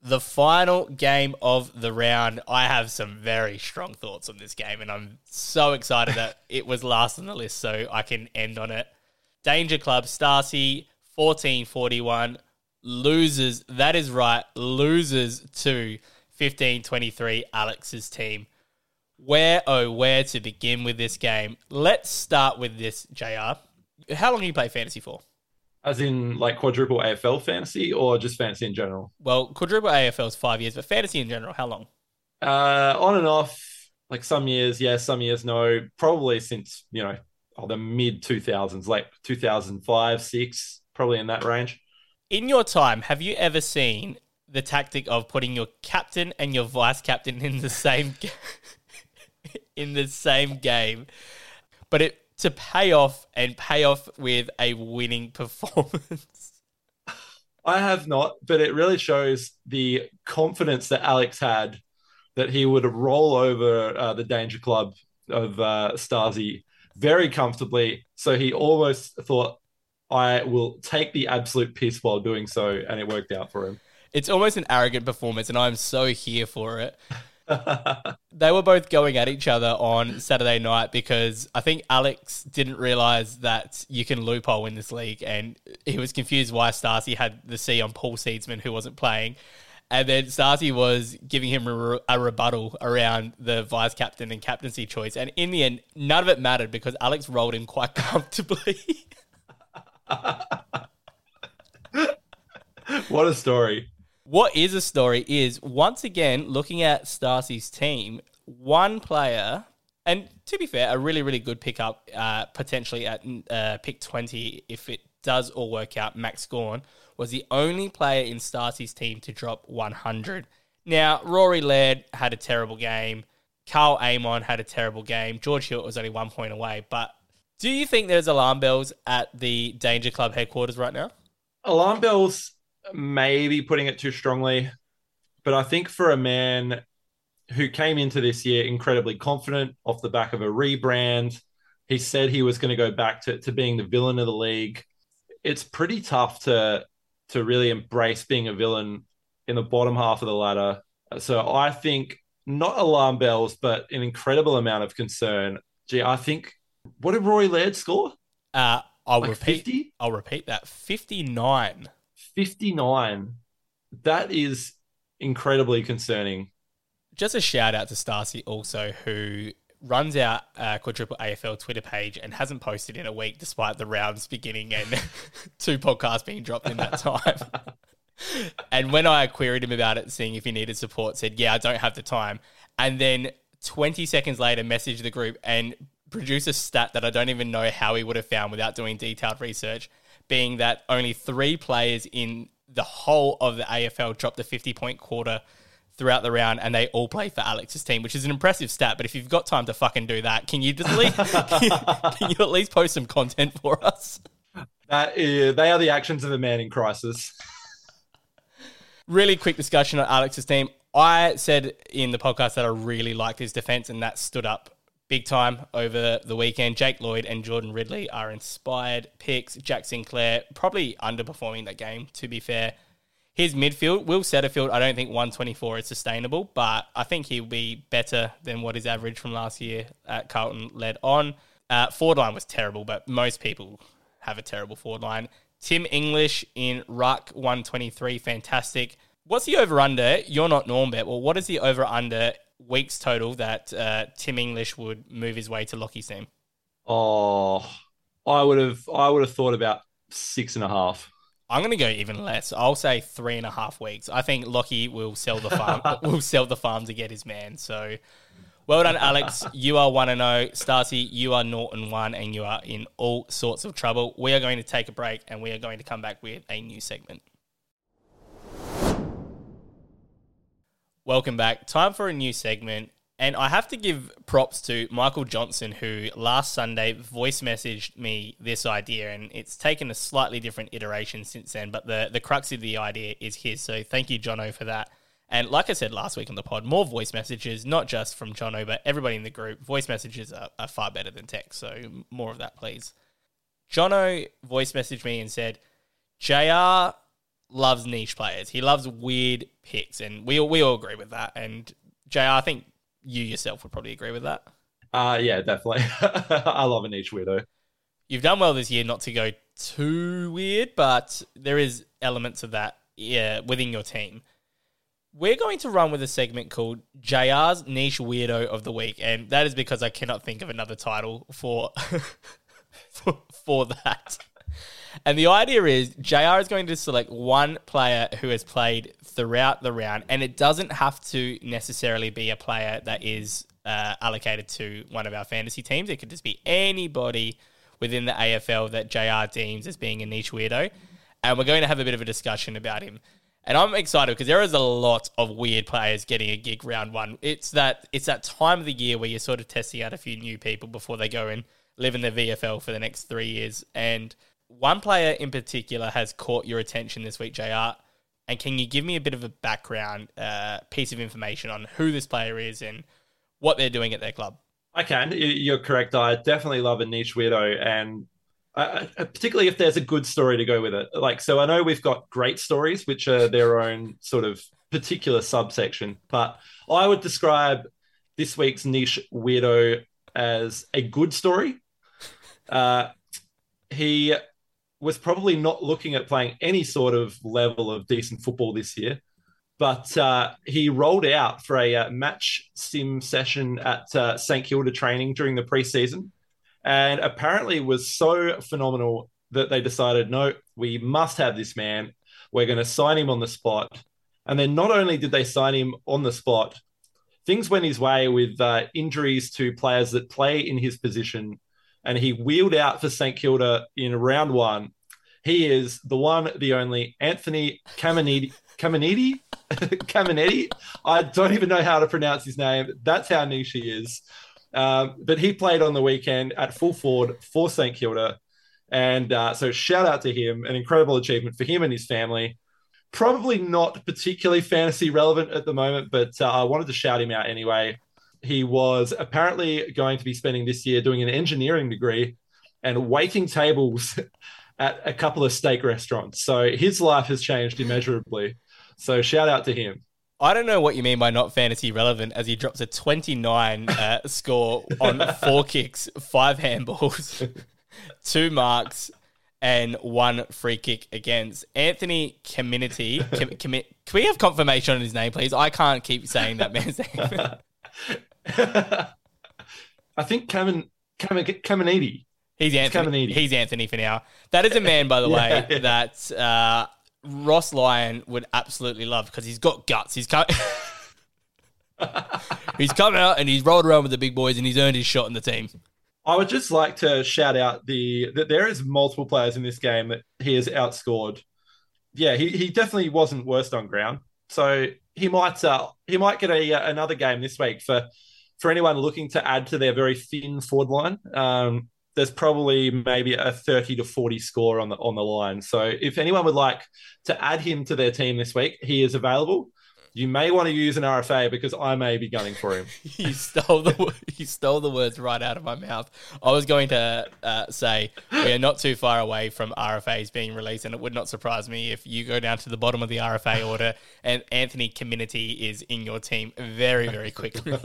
the final game of the round, I have some very strong thoughts on this game, and I'm so excited that it was last on the list so I can end on it. Danger Club, Starcy, 1441, loses, that is right, loses to 1523, Alex's team. Where, oh, where to begin with this game? Let's start with this, JR. How long have you play fantasy for? As in like quadruple AFL fantasy or just fantasy in general? Well, quadruple AFL is five years, but fantasy in general, how long? Uh, on and off, like some years, yes, some years, no. Probably since, you know, oh, the mid 2000s, like 2005, six, probably in that range. In your time, have you ever seen the tactic of putting your captain and your vice captain in the same in the same game, but it to pay off and pay off with a winning performance. I have not, but it really shows the confidence that Alex had that he would roll over uh, the Danger Club of uh, Starcy very comfortably. So he almost thought, I will take the absolute piss while doing so, and it worked out for him. It's almost an arrogant performance, and I'm so here for it. They were both going at each other on Saturday night because I think Alex didn't realize that you can loophole in this league, and he was confused why Starcy had the C on Paul Seedsman, who wasn't playing. And then Starcy was giving him a, a rebuttal around the vice captain and captaincy choice. And in the end, none of it mattered because Alex rolled in quite comfortably. what a story. What is a story is once again looking at Starcy's team, one player, and to be fair, a really, really good pickup uh, potentially at uh, pick 20 if it does all work out. Max Gawn was the only player in Starcy's team to drop 100. Now, Rory Laird had a terrible game. Karl Amon had a terrible game. George Hewett was only one point away. But do you think there's alarm bells at the Danger Club headquarters right now? Alarm bells maybe putting it too strongly, but I think for a man who came into this year incredibly confident off the back of a rebrand, he said he was going to go back to, to being the villain of the league. It's pretty tough to to really embrace being a villain in the bottom half of the ladder. So I think not alarm bells, but an incredible amount of concern. Gee, I think what did Roy Laird score? Uh, I'll like repeat. 50? I'll repeat that. Fifty nine. 59. That is incredibly concerning. Just a shout out to Starcy also, who runs our uh, quadruple AFL Twitter page and hasn't posted in a week despite the rounds beginning and two podcasts being dropped in that time. and when I queried him about it, seeing if he needed support, said, Yeah, I don't have the time. And then 20 seconds later, messaged the group and produced a stat that I don't even know how he would have found without doing detailed research being that only three players in the whole of the AFL dropped a 50 point quarter throughout the round and they all play for Alex's team, which is an impressive stat. But if you've got time to fucking do that, can you just least, can, you, can you at least post some content for us? That is, they are the actions of a man in crisis. really quick discussion on Alex's team. I said in the podcast that I really liked his defense, and that stood up big time over the weekend. Jake Lloyd and Jordan Ridley are inspired picks. Jack Sinclair probably underperforming that game, to be fair. His midfield, Will Setterfield, I don't think 124 is sustainable, but I think he'll be better than what his average from last year at Carlton led on. Uh, forward line was terrible, but most people have a terrible forward line. Tim English in Ruck 123, fantastic. What's the over under? You're not norm Normbet. Well, what is the over under weeks total that uh, Tim English would move his way to Lockie's team? Oh, I would have I would have thought about six and a half. I'm going to go even less. I'll say three and a half weeks. I think Lockie will sell the farm. will sell the farm to get his man. So Well done, Alex. You are 1 and 0. Starcy, you are 0 and 1, and you are in all sorts of trouble. We are going to take a break and we are going to come back with a new segment. Welcome back. Time for a new segment. And I have to give props to Michael Johnson, who last Sunday voice messaged me this idea, and it's taken a slightly different iteration since then. But the, the crux of the idea is his. So thank you, Jono, for that. And like I said last week on the pod, more voice messages, not just from Jono, but everybody in the group. Voice messages are, are far better than text. So more of that, please. Jono voice messaged me and said, JR loves niche players. He loves weird picks, and we we all agree with that. And JR, I think you yourself would probably agree with that. Uh yeah, definitely. I love a niche weirdo. You've done well this year not to go too weird, but there is elements of that yeah, within your team. We're going to run with a segment called JR's Niche Weirdo of the Week, and that is because I cannot think of another title for for, for that. And the idea is JR is going to select one player who has played throughout the round, and it doesn't have to necessarily be a player that is uh, allocated to one of our fantasy teams. It could just be anybody within the AFL that JR deems as being a niche weirdo. And we're going to have a bit of a discussion about him. And I'm excited because there is a lot of weird players getting a gig round one. It's that it's that time of the year where you're sort of testing out a few new people before they go and live in the VFL for the next three years. And one player in particular has caught your attention this week, JR. And can you give me a bit of a background uh, piece of information on who this player is and what they're doing at their club? I can. You're correct. I definitely love a niche weirdo, and I, particularly if there's a good story to go with it. Like, so I know we've got great stories, which are their own sort of particular subsection, but I would describe this week's niche weirdo as a good story. Uh, he was probably not looking at playing any sort of level of decent football this year, but uh, he rolled out for a uh, match sim session at uh, St Kilda training during the preseason, and apparently was so phenomenal that they decided, no, we must have this man. We're going to sign him on the spot. And then not only did they sign him on the spot, things went his way with uh, injuries to players that play in his position and he wheeled out for St Kilda in round one. He is the one, the only Anthony Caminiti. Caminiti? Caminetti? I don't even know how to pronounce his name. That's how niche he is. Um, but he played on the weekend at full forward for St Kilda. And uh, so shout out to him, an incredible achievement for him and his family. Probably not particularly fantasy relevant at the moment, but uh, I wanted to shout him out anyway he was apparently going to be spending this year doing an engineering degree and waiting tables at a couple of steak restaurants. So his life has changed immeasurably. So shout out to him. I don't know what you mean by not fantasy relevant as he drops a 29 uh, score on four kicks, five handballs, two marks, and one free kick against Anthony Community. Com- com- can we have confirmation on his name, please? I can't keep saying that man's name. I think Cameron Caminiti. He's Anthony. He's Anthony for now. That is a man, by the yeah, way, yeah. that uh, Ross Lyon would absolutely love because he's got guts. He's come, he's come out and he's rolled around with the big boys and he's earned his shot in the team. I would just like to shout out the that there is multiple players in this game that he has outscored. Yeah, he, he definitely wasn't worst on ground. So he might uh, he might get a uh, another game this week for for anyone looking to add to their very thin forward line. Um, there's probably maybe a 30 to 40 score on the on the line. So if anyone would like to add him to their team this week, he is available you may want to use an RFA because I may be gunning for him. you stole the you stole the words right out of my mouth. I was going to uh, say we are not too far away from RFAs being released, and it would not surprise me if you go down to the bottom of the RFA order and Anthony Community is in your team very very quickly.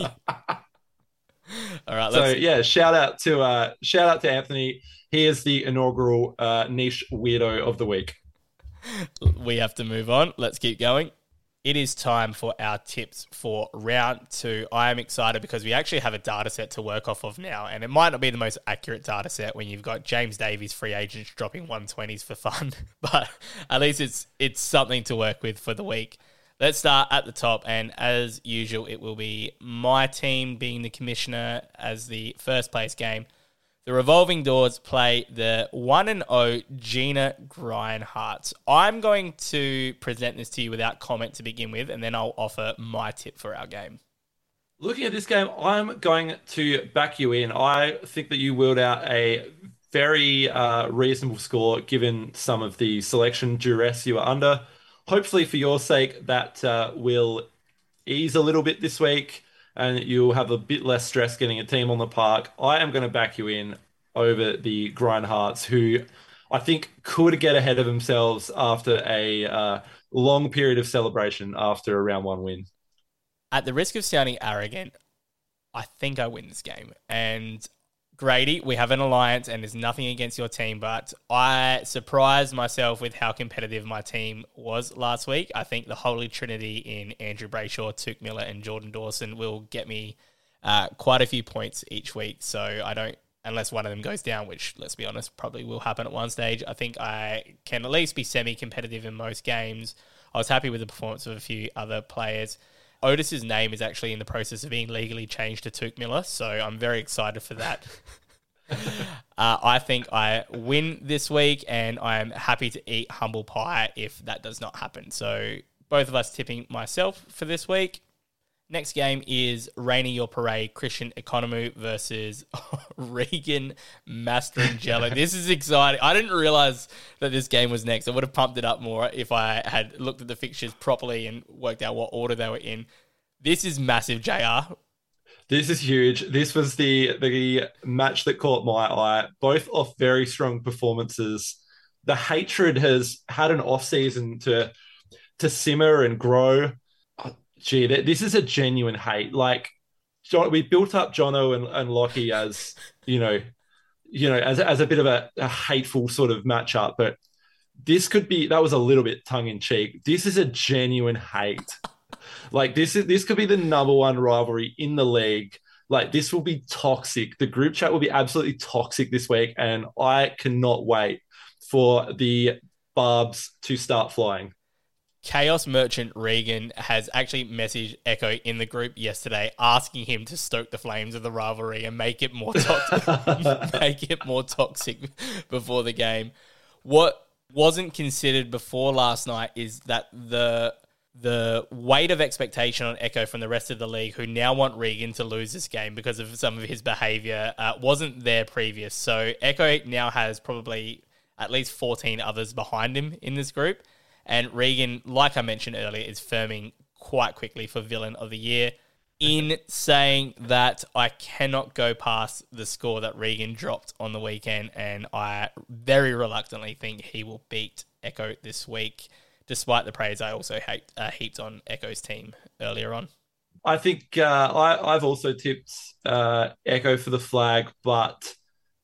All right. So yeah, shout out to uh, shout out to Anthony. He is the inaugural uh, niche weirdo of the week. We have to move on. Let's keep going it is time for our tips for round two. I am excited because we actually have a data set to work off of now, and it might not be the most accurate data set when you've got James Davies free agents dropping 120s for fun, but at least it's it's something to work with for the week. Let's start at the top, and as usual, it will be my team being the commissioner as the first place game. The Revolving Doors play the 1 and 0 Gina Grindhearts. I'm going to present this to you without comment to begin with, and then I'll offer my tip for our game. Looking at this game, I'm going to back you in. I think that you wheeled out a very uh, reasonable score given some of the selection duress you were under. Hopefully, for your sake, that uh, will ease a little bit this week and you'll have a bit less stress getting a team on the park. I am going to back you in over the Grindhearts, who I think could get ahead of themselves after a uh, long period of celebration after a round one win. At the risk of sounding arrogant, I think I win this game. And Grady, we have an alliance and there's nothing against your team, but I surprised myself with how competitive my team was last week. I think the holy trinity in Andrew Brayshaw, Touk Miller, and Jordan Dawson will get me uh, quite a few points each week. So I don't, unless one of them goes down, which let's be honest, probably will happen at one stage. I think I can at least be semi competitive in most games. I was happy with the performance of a few other players. Otis's name is actually in the process of being legally changed to Touk Miller, so I'm very excited for that. uh, I think I win this week, and I'm happy to eat humble pie if that does not happen. So both of us tipping myself for this week. Next game is Rainy Your Parade Christian Economy versus Regan Mastrangelo. this is exciting. I didn't realize that this game was next. I would have pumped it up more if I had looked at the fixtures properly and worked out what order they were in. This is massive, JR. This is huge. This was the the match that caught my eye, both off very strong performances. The hatred has had an off season to to simmer and grow gee, this is a genuine hate. Like, John, we built up Jono and, and Lockie as you know, you know, as as a bit of a, a hateful sort of matchup, but this could be that was a little bit tongue in cheek. This is a genuine hate. like this is this could be the number one rivalry in the league. Like this will be toxic. The group chat will be absolutely toxic this week, and I cannot wait for the barbs to start flying. Chaos Merchant Regan has actually messaged Echo in the group yesterday asking him to stoke the flames of the rivalry and make it more toxic, make it more toxic before the game. What wasn't considered before last night is that the the weight of expectation on Echo from the rest of the league, who now want Regan to lose this game because of some of his behaviour, uh, wasn't there previous. So Echo now has probably at least 14 others behind him in this group. And Regan, like I mentioned earlier, is firming quite quickly for villain of the year. In saying that, I cannot go past the score that Regan dropped on the weekend, and I very reluctantly think he will beat Echo this week, despite the praise I also hate, uh, heaped on Echo's team earlier on. I think uh, I, I've also tipped uh, Echo for the flag, but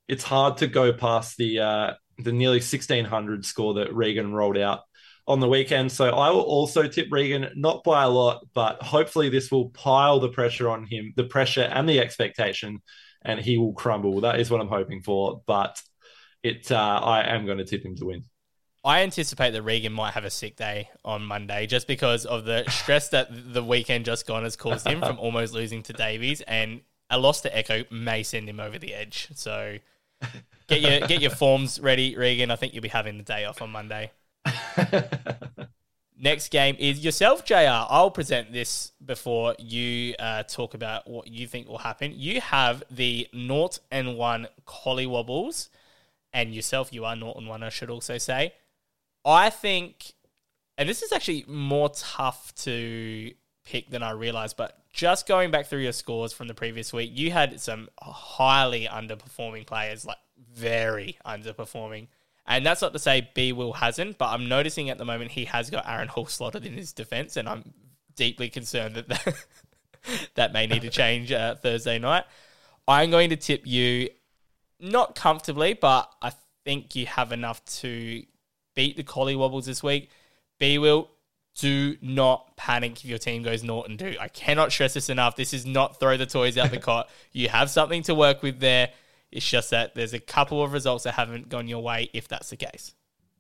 it's hard to go past the uh, the nearly 1600 score that Regan rolled out on the weekend. So I will also tip Regan, not by a lot, but hopefully this will pile the pressure on him, the pressure and the expectation, and he will crumble. That is what I'm hoping for. But it, uh, I am going to tip him to win. I anticipate that Regan might have a sick day on Monday just because of the stress that the weekend just gone has caused him from almost losing to Davies, and a loss to Echo may send him over the edge. So get your get your forms ready, Regan. I think you'll be having the day off on Monday. Next game is yourself, JR. I'll present this before you uh, talk about what you think will happen. You have the Naught and One Collywobbles, and yourself, you are Naught and One, I should also say. I think, and this is actually more tough to pick than I realized, but just going back through your scores from the previous week, you had some highly underperforming players, like very underperforming. And that's not to say B Will hasn't, but I'm noticing at the moment he has got Aaron Hall slotted in his defense, and I'm deeply concerned that that, that may need to change uh, Thursday night. I'm going to tip you not comfortably, but I think you have enough to beat the Collie Wobbles this week. B Will, do not panic if your team goes naught and do. I cannot stress this enough. This is not throw the toys out the cot. You have something to work with there. It's just that there's a couple of results that haven't gone your way if that's the case.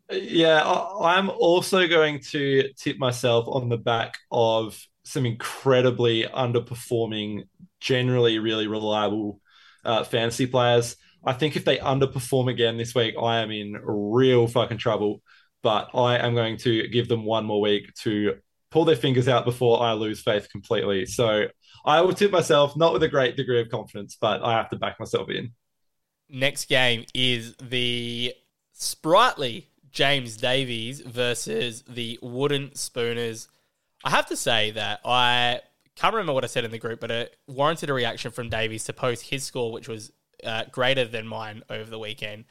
Yeah, I'm also going to tip myself on the back of some incredibly underperforming, generally really reliable uh, fantasy players. I think if they underperform again this week, I am in real fucking trouble. But I am going to give them one more week to pull their fingers out before I lose faith completely. So I will tip myself, not with a great degree of confidence, but I have to back myself in. Next game is the sprightly James Davies versus the Wooden Spooners. I have to say that I can't remember what I said in the group, but it warranted a reaction from Davies to post his score, which was uh, greater than mine over the weekend.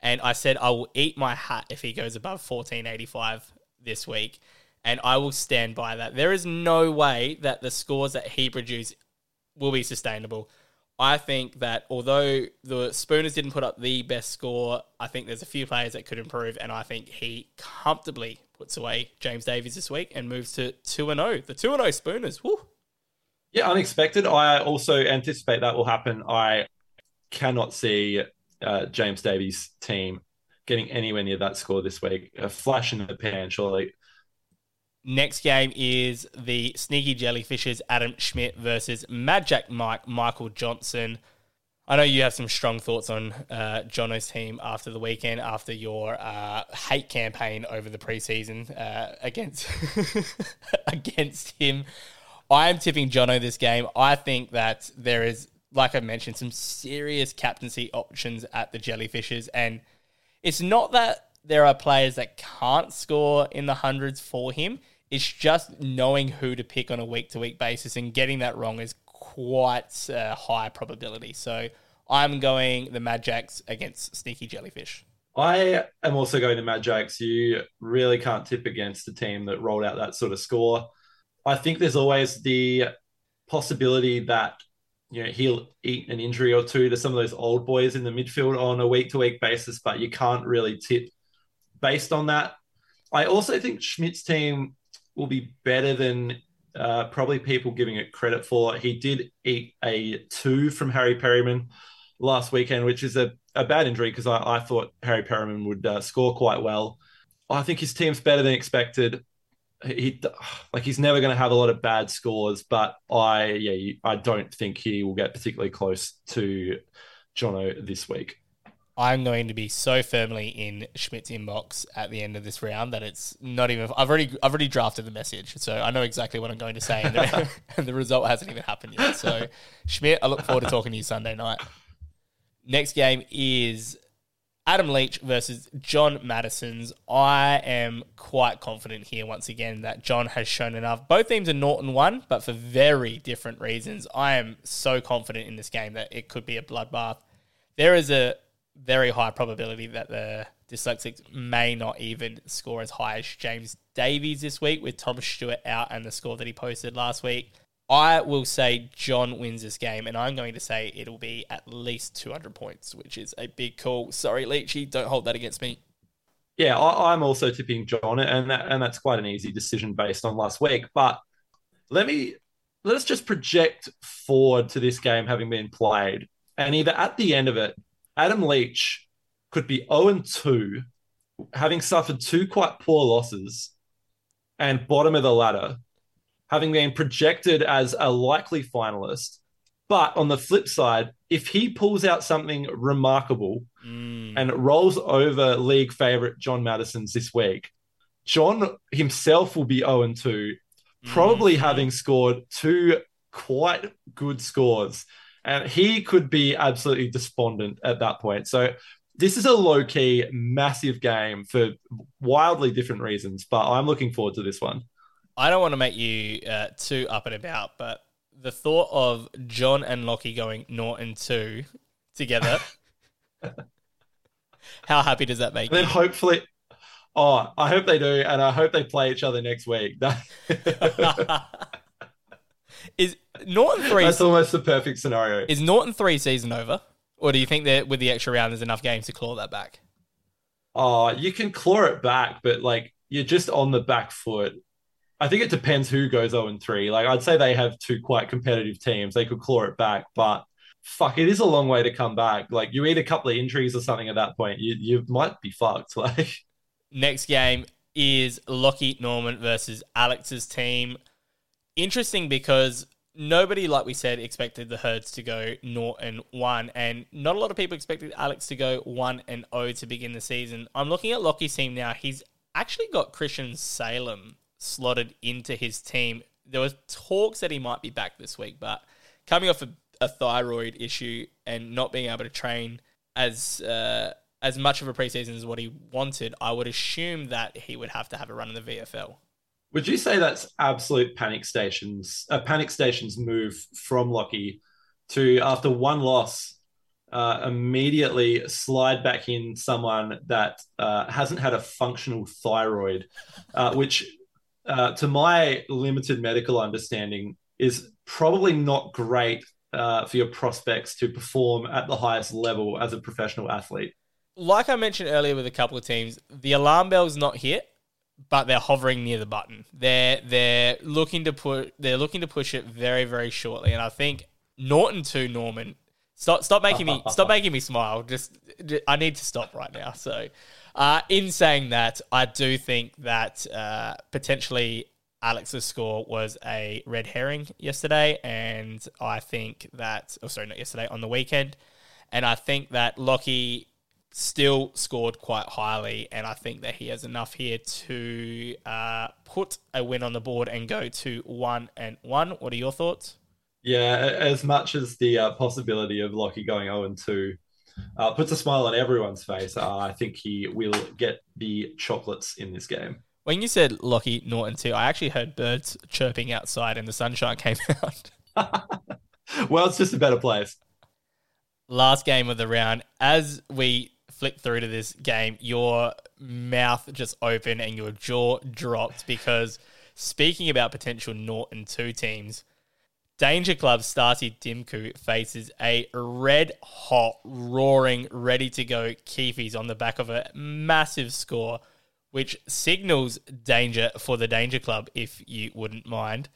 And I said I will eat my hat if he goes above 1485 this week. And I will stand by that. There is no way that the scores that he produced will be sustainable. I think that although the Spooners didn't put up the best score, I think there's a few players that could improve, and I think he comfortably puts away James Davies this week and moves to 2 0. The 2 0 Spooners. Woo. Yeah, unexpected. I also anticipate that will happen. I cannot see uh, James Davies' team getting anywhere near that score this week. A flash in the pan, surely. Next game is the Sneaky Jellyfishes Adam Schmidt versus Mad Jack Mike Michael Johnson. I know you have some strong thoughts on uh, Jono's team after the weekend, after your uh, hate campaign over the preseason uh, against against him. I am tipping Jono this game. I think that there is, like I mentioned, some serious captaincy options at the Jellyfishes, and it's not that there are players that can't score in the hundreds for him. It's just knowing who to pick on a week to week basis and getting that wrong is quite a uh, high probability. So I'm going the Mad Jacks against Sneaky Jellyfish. I am also going to Mad Jacks. You really can't tip against a team that rolled out that sort of score. I think there's always the possibility that you know he'll eat an injury or two to some of those old boys in the midfield on a week to week basis, but you can't really tip based on that. I also think Schmidt's team will be better than uh, probably people giving it credit for. He did eat a two from Harry Perryman last weekend, which is a, a bad injury because I, I, thought Harry Perryman would uh, score quite well. I think his team's better than expected. He like he's never going to have a lot of bad scores, but I yeah I don't think he will get particularly close to Jono this week. I'm going to be so firmly in Schmidt's inbox at the end of this round that it's not even. I've already I've already drafted the message, so I know exactly what I'm going to say, and the, and the result hasn't even happened yet. So Schmidt, I look forward to talking to you Sunday night. Next game is Adam Leach versus John Madison's. I am quite confident here once again that John has shown enough. Both teams are Norton one, but for very different reasons. I am so confident in this game that it could be a bloodbath. There is a very high probability that the dyslexics may not even score as high as James Davies this week with Thomas Stewart out and the score that he posted last week. I will say John wins this game, and I'm going to say it'll be at least 200 points, which is a big call. Sorry, Leachy, don't hold that against me. Yeah, I, am also tipping John, and that, and that's quite an easy decision based on last week. But let me let's just project forward to this game having been played, and either at the end of it, Adam Leach could be 0 2, having suffered two quite poor losses and bottom of the ladder, having been projected as a likely finalist. But on the flip side, if he pulls out something remarkable mm. and rolls over league favorite John Madison's this week, John himself will be 0 2, probably mm. having scored two quite good scores and he could be absolutely despondent at that point. So this is a low key, massive game for wildly different reasons, but I'm looking forward to this one. I don't want to make you uh, too up and about, but the thought of John and Lockie going Norton 2 together, how happy does that make then you? Then hopefully, oh, I hope they do, and I hope they play each other next week. Is Norton three? That's almost the perfect scenario. Is Norton three season over, or do you think that with the extra round, there's enough games to claw that back? Oh, you can claw it back, but like you're just on the back foot. I think it depends who goes 0 and 3. Like I'd say they have two quite competitive teams. They could claw it back, but fuck, it is a long way to come back. Like you eat a couple of injuries or something at that point, you you might be fucked. Like Next game is Lockie Norman versus Alex's team. Interesting because nobody, like we said, expected the Herds to go 0 and 1, and not a lot of people expected Alex to go 1 and 0 to begin the season. I'm looking at Lockie's team now. He's actually got Christian Salem slotted into his team. There was talks that he might be back this week, but coming off a, a thyroid issue and not being able to train as uh, as much of a preseason as what he wanted, I would assume that he would have to have a run in the VFL. Would you say that's absolute panic stations, a uh, panic stations move from Lockie to after one loss, uh, immediately slide back in someone that uh, hasn't had a functional thyroid, uh, which, uh, to my limited medical understanding, is probably not great uh, for your prospects to perform at the highest level as a professional athlete. Like I mentioned earlier with a couple of teams, the alarm bell's not hit but they're hovering near the button. They're they're looking to put they're looking to push it very very shortly, and I think Norton to Norman. Stop stop making me stop making me smile. Just, just I need to stop right now. So, uh, in saying that, I do think that uh, potentially Alex's score was a red herring yesterday, and I think that oh sorry not yesterday on the weekend, and I think that Lockie still scored quite highly, and I think that he has enough here to uh, put a win on the board and go to one and one. What are your thoughts? Yeah, as much as the uh, possibility of Lockie going 0 and 2 uh, puts a smile on everyone's face, uh, I think he will get the chocolates in this game. When you said Lockie Norton 2, I actually heard birds chirping outside and the sunshine came out. well, it's just a better place. Last game of the round. As we flick through to this game, your mouth just open and your jaw dropped because speaking about potential Norton 2 teams, Danger Club Stasi Dimku faces a red hot, roaring, ready to go Keefies on the back of a massive score, which signals danger for the Danger Club, if you wouldn't mind.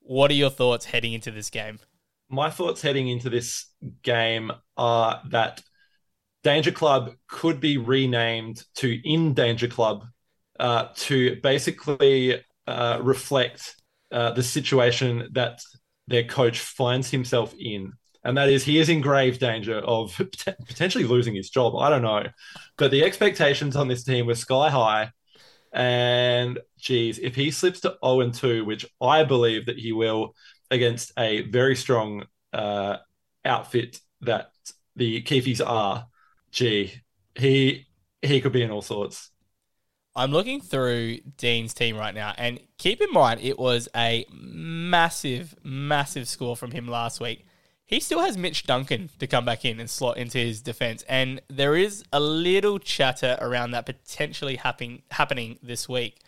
What are your thoughts heading into this game? My thoughts heading into this game are that Danger Club could be renamed to In Danger Club uh, to basically uh, reflect uh, the situation that their coach finds himself in. And that is, he is in grave danger of potentially losing his job. I don't know. But the expectations on this team were sky high. And geez, if he slips to 0 and 2, which I believe that he will against a very strong uh, outfit that the Keefies are, gee, he he could be in all sorts. I'm looking through Dean's team right now, and keep in mind it was a massive, massive score from him last week. He still has Mitch Duncan to come back in and slot into his defense, and there is a little chatter around that potentially happening happening this week.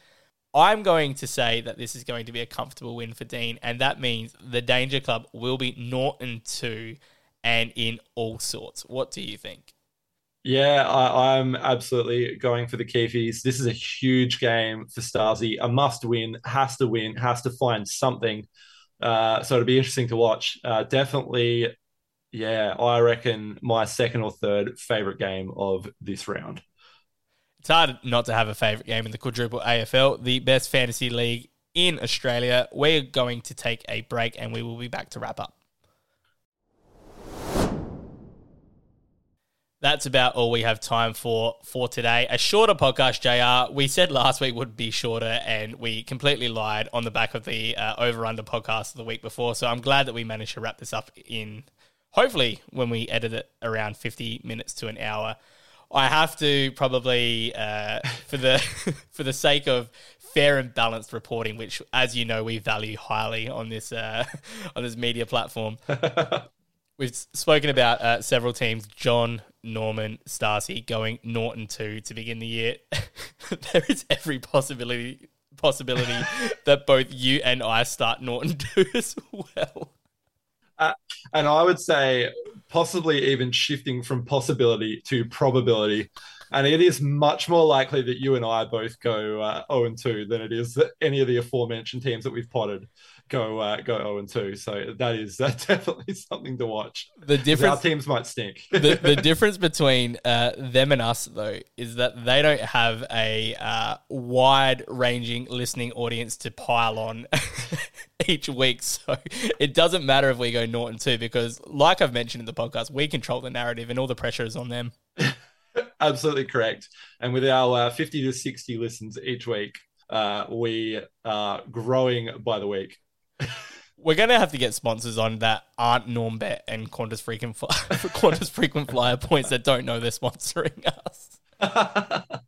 I'm going to say that this is going to be a comfortable win for Dean, and that means the Danger Club will be Norton two and in all sorts. What do you think? Yeah, I, am absolutely going for the Keefies. This is a huge game for Stasi. A must win, has to win, has to find something. Uh, so it'll be interesting to watch. Uh, definitely, yeah, I reckon my second or third favorite game of this round. It's hard not to have a favorite game in the quadruple AFL, the best fantasy league in Australia. We're going to take a break and we will be back to wrap up. That's about all we have time for for today. A shorter podcast, JR. We said last week would be shorter, and we completely lied on the back of the uh, over under podcast of the week before. So I'm glad that we managed to wrap this up in hopefully when we edit it around 50 minutes to an hour. I have to probably uh, for the for the sake of fair and balanced reporting, which, as you know, we value highly on this uh, on this media platform. We've spoken about uh, several teams. John Norman, Stasi going Norton two to begin the year. there is every possibility possibility that both you and I start Norton two as well. Uh, and I would say possibly even shifting from possibility to probability and it is much more likely that you and I both go uh, 0 and 2 than it is that any of the aforementioned teams that we've potted go uh, go 0 and 2. So that is uh, definitely something to watch. The difference our teams might stink. the, the difference between uh, them and us, though, is that they don't have a uh, wide ranging listening audience to pile on each week. So it doesn't matter if we go Norton too, because, like I've mentioned in the podcast, we control the narrative and all the pressure is on them. Absolutely correct. And with our uh, 50 to 60 listens each week, uh, we are growing by the week. We're going to have to get sponsors on that aren't Normbet and Qantas frequent, fly- Qantas frequent flyer points that don't know they're sponsoring us.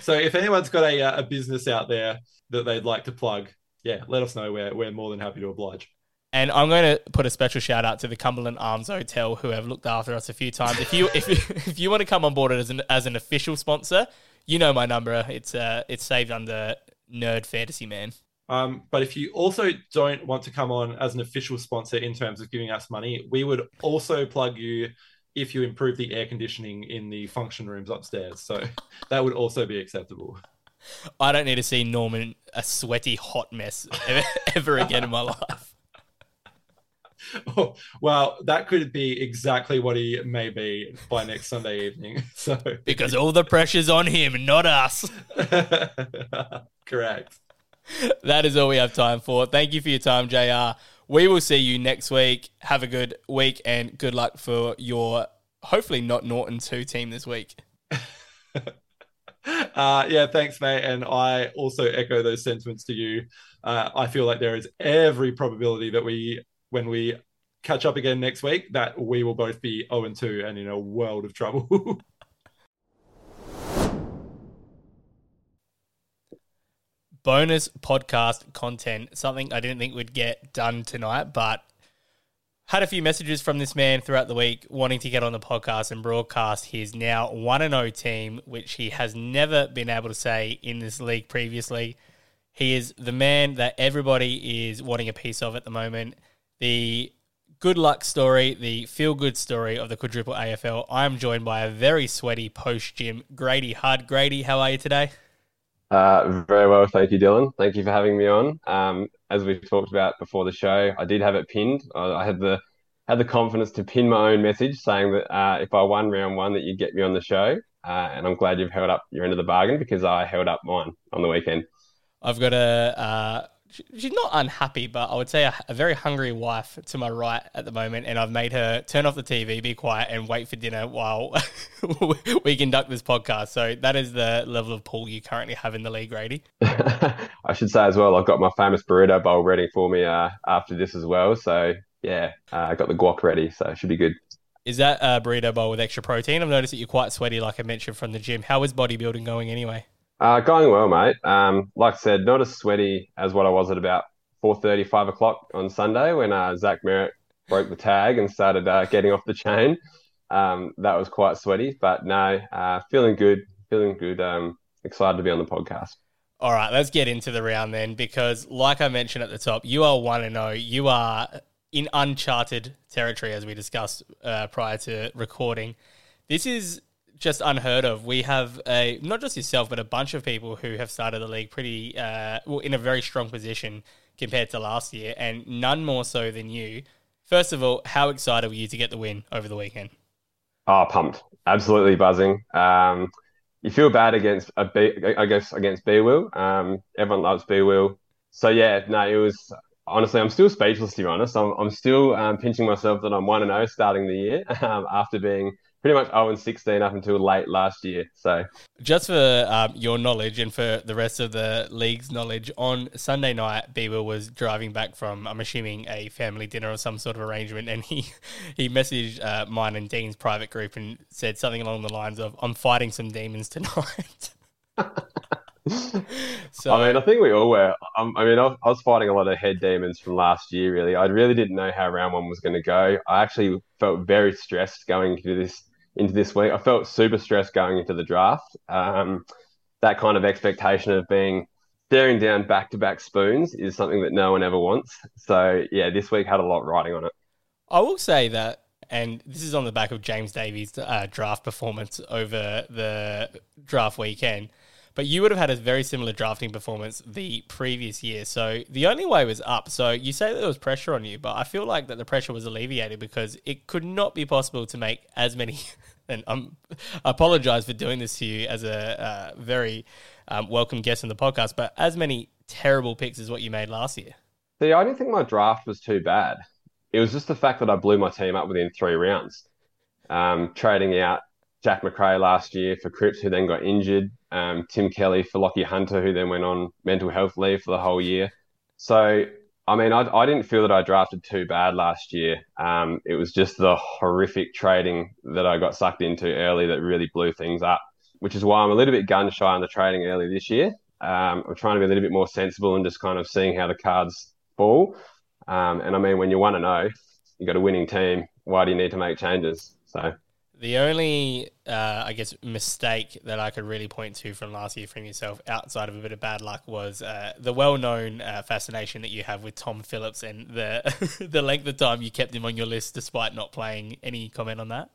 so if anyone's got a, uh, a business out there that they'd like to plug, yeah, let us know. We're, we're more than happy to oblige. And I'm going to put a special shout out to the Cumberland Arms Hotel who have looked after us a few times. If you if you, if you want to come on board as an as an official sponsor, you know my number. It's uh it's saved under Nerd Fantasy Man. Um, but if you also don't want to come on as an official sponsor in terms of giving us money, we would also plug you if you improve the air conditioning in the function rooms upstairs. So that would also be acceptable. I don't need to see Norman a sweaty hot mess ever, ever again in my life. Oh, well, that could be exactly what he may be by next Sunday evening. So because all the pressure's on him, not us. Correct. That is all we have time for. Thank you for your time, JR. We will see you next week. Have a good week and good luck for your hopefully not Norton 2 team this week. Uh, yeah, thanks, mate. And I also echo those sentiments to you. Uh, I feel like there is every probability that we, when we catch up again next week, that we will both be 0 and 2 and in a world of trouble. bonus podcast content, something I didn't think would get done tonight, but had a few messages from this man throughout the week wanting to get on the podcast and broadcast his now 1 0 team, which he has never been able to say in this league previously. He is the man that everybody is wanting a piece of at the moment. The good luck story, the feel good story of the quadruple AFL. I'm joined by a very sweaty post gym Grady Hud. Grady, how are you today? Uh, very well, thank you, Dylan. Thank you for having me on. Um, as we talked about before the show, I did have it pinned. I, I had the had the confidence to pin my own message saying that uh, if I won round one, that you'd get me on the show. Uh, and I'm glad you've held up your end of the bargain because I held up mine on the weekend. I've got a uh, she's not unhappy, but I would say a, a, very hungry wife to my right at the moment, and I've made her turn off the TV, be quiet, and wait for dinner while we conduct this podcast. So that is the level of pull you currently have in the league, Grady. I should say as well, I've got my famous burrito bowl ready for me uh, after this as well. So yeah, uh, I got the guac ready, so it should be good. Is that a burrito bowl with extra protein? I've noticed that you're quite sweaty, like I mentioned from the gym. How is bodybuilding going anyway? Uh, going well, mate. Um, like I said, not as sweaty as what I was at about 4.30, 5 o'clock on Sunday when uh, Zach Merrett broke the tag and started uh, getting off the chain. Um, that was quite sweaty, but no, uh, feeling good, feeling good. Um, excited to be on the podcast. All right, let's get into the round then, because like I mentioned at the top, you are 1 and 0. You are in uncharted territory, as we discussed uh, prior to recording. This is just unheard of. We have a not just yourself, but a bunch of people who have started the league pretty uh, well in a very strong position compared to last year, and none more so than you. First of all, how excited were you to get the win over the weekend? Oh, pumped! Absolutely buzzing. Um, you feel bad against a B, I guess against B Will. Um, everyone loves B Will. So yeah, no, it was honestly, I'm still speechless to be honest. I'm, I'm still um, pinching myself that I'm one and zero oh starting the year um, after being pretty much 0 and 16 up until late last year. So, just for um, your knowledge and for the rest of the league's knowledge, on Sunday night, Bieber was driving back from, I'm assuming, a family dinner or some sort of arrangement, and he he messaged uh, mine and Dean's private group and said something along the lines of, "I'm fighting some demons tonight." so I mean, I think we all were. Um, I mean, I, I was fighting a lot of head demons from last year. Really, I really didn't know how round one was going to go. I actually felt very stressed going into this into this week. I felt super stressed going into the draft. Um, that kind of expectation of being staring down back to back spoons is something that no one ever wants. So yeah, this week had a lot riding on it. I will say that and this is on the back of James Davies' uh, draft performance over the draft weekend. But you would have had a very similar drafting performance the previous year. So the only way was up. So you say that there was pressure on you, but I feel like that the pressure was alleviated because it could not be possible to make as many. And I'm, I apologize for doing this to you as a uh, very um, welcome guest in the podcast, but as many terrible picks as what you made last year. See, I didn't think my draft was too bad. It was just the fact that I blew my team up within three rounds. Um, trading out Jack Macrae last year for Cripps, who then got injured. Um, Tim Kelly for Lachie Hunter, who then went on mental health leave for the whole year. So, I mean, I, I didn't feel that I drafted too bad last year. Um, it was just the horrific trading that I got sucked into early that really blew things up, which is why I'm a little bit gun shy on the trading early this year. Um, I'm trying to be a little bit more sensible and just kind of seeing how the cards fall. Um, and I mean, when you want to know, you've got a winning team. Why do you need to make changes? So the only, uh, I guess, mistake that I could really point to from last year from yourself, outside of a bit of bad luck, was uh, the well-known uh, fascination that you have with Tom Phillips and the the length of time you kept him on your list despite not playing. Any comment on that?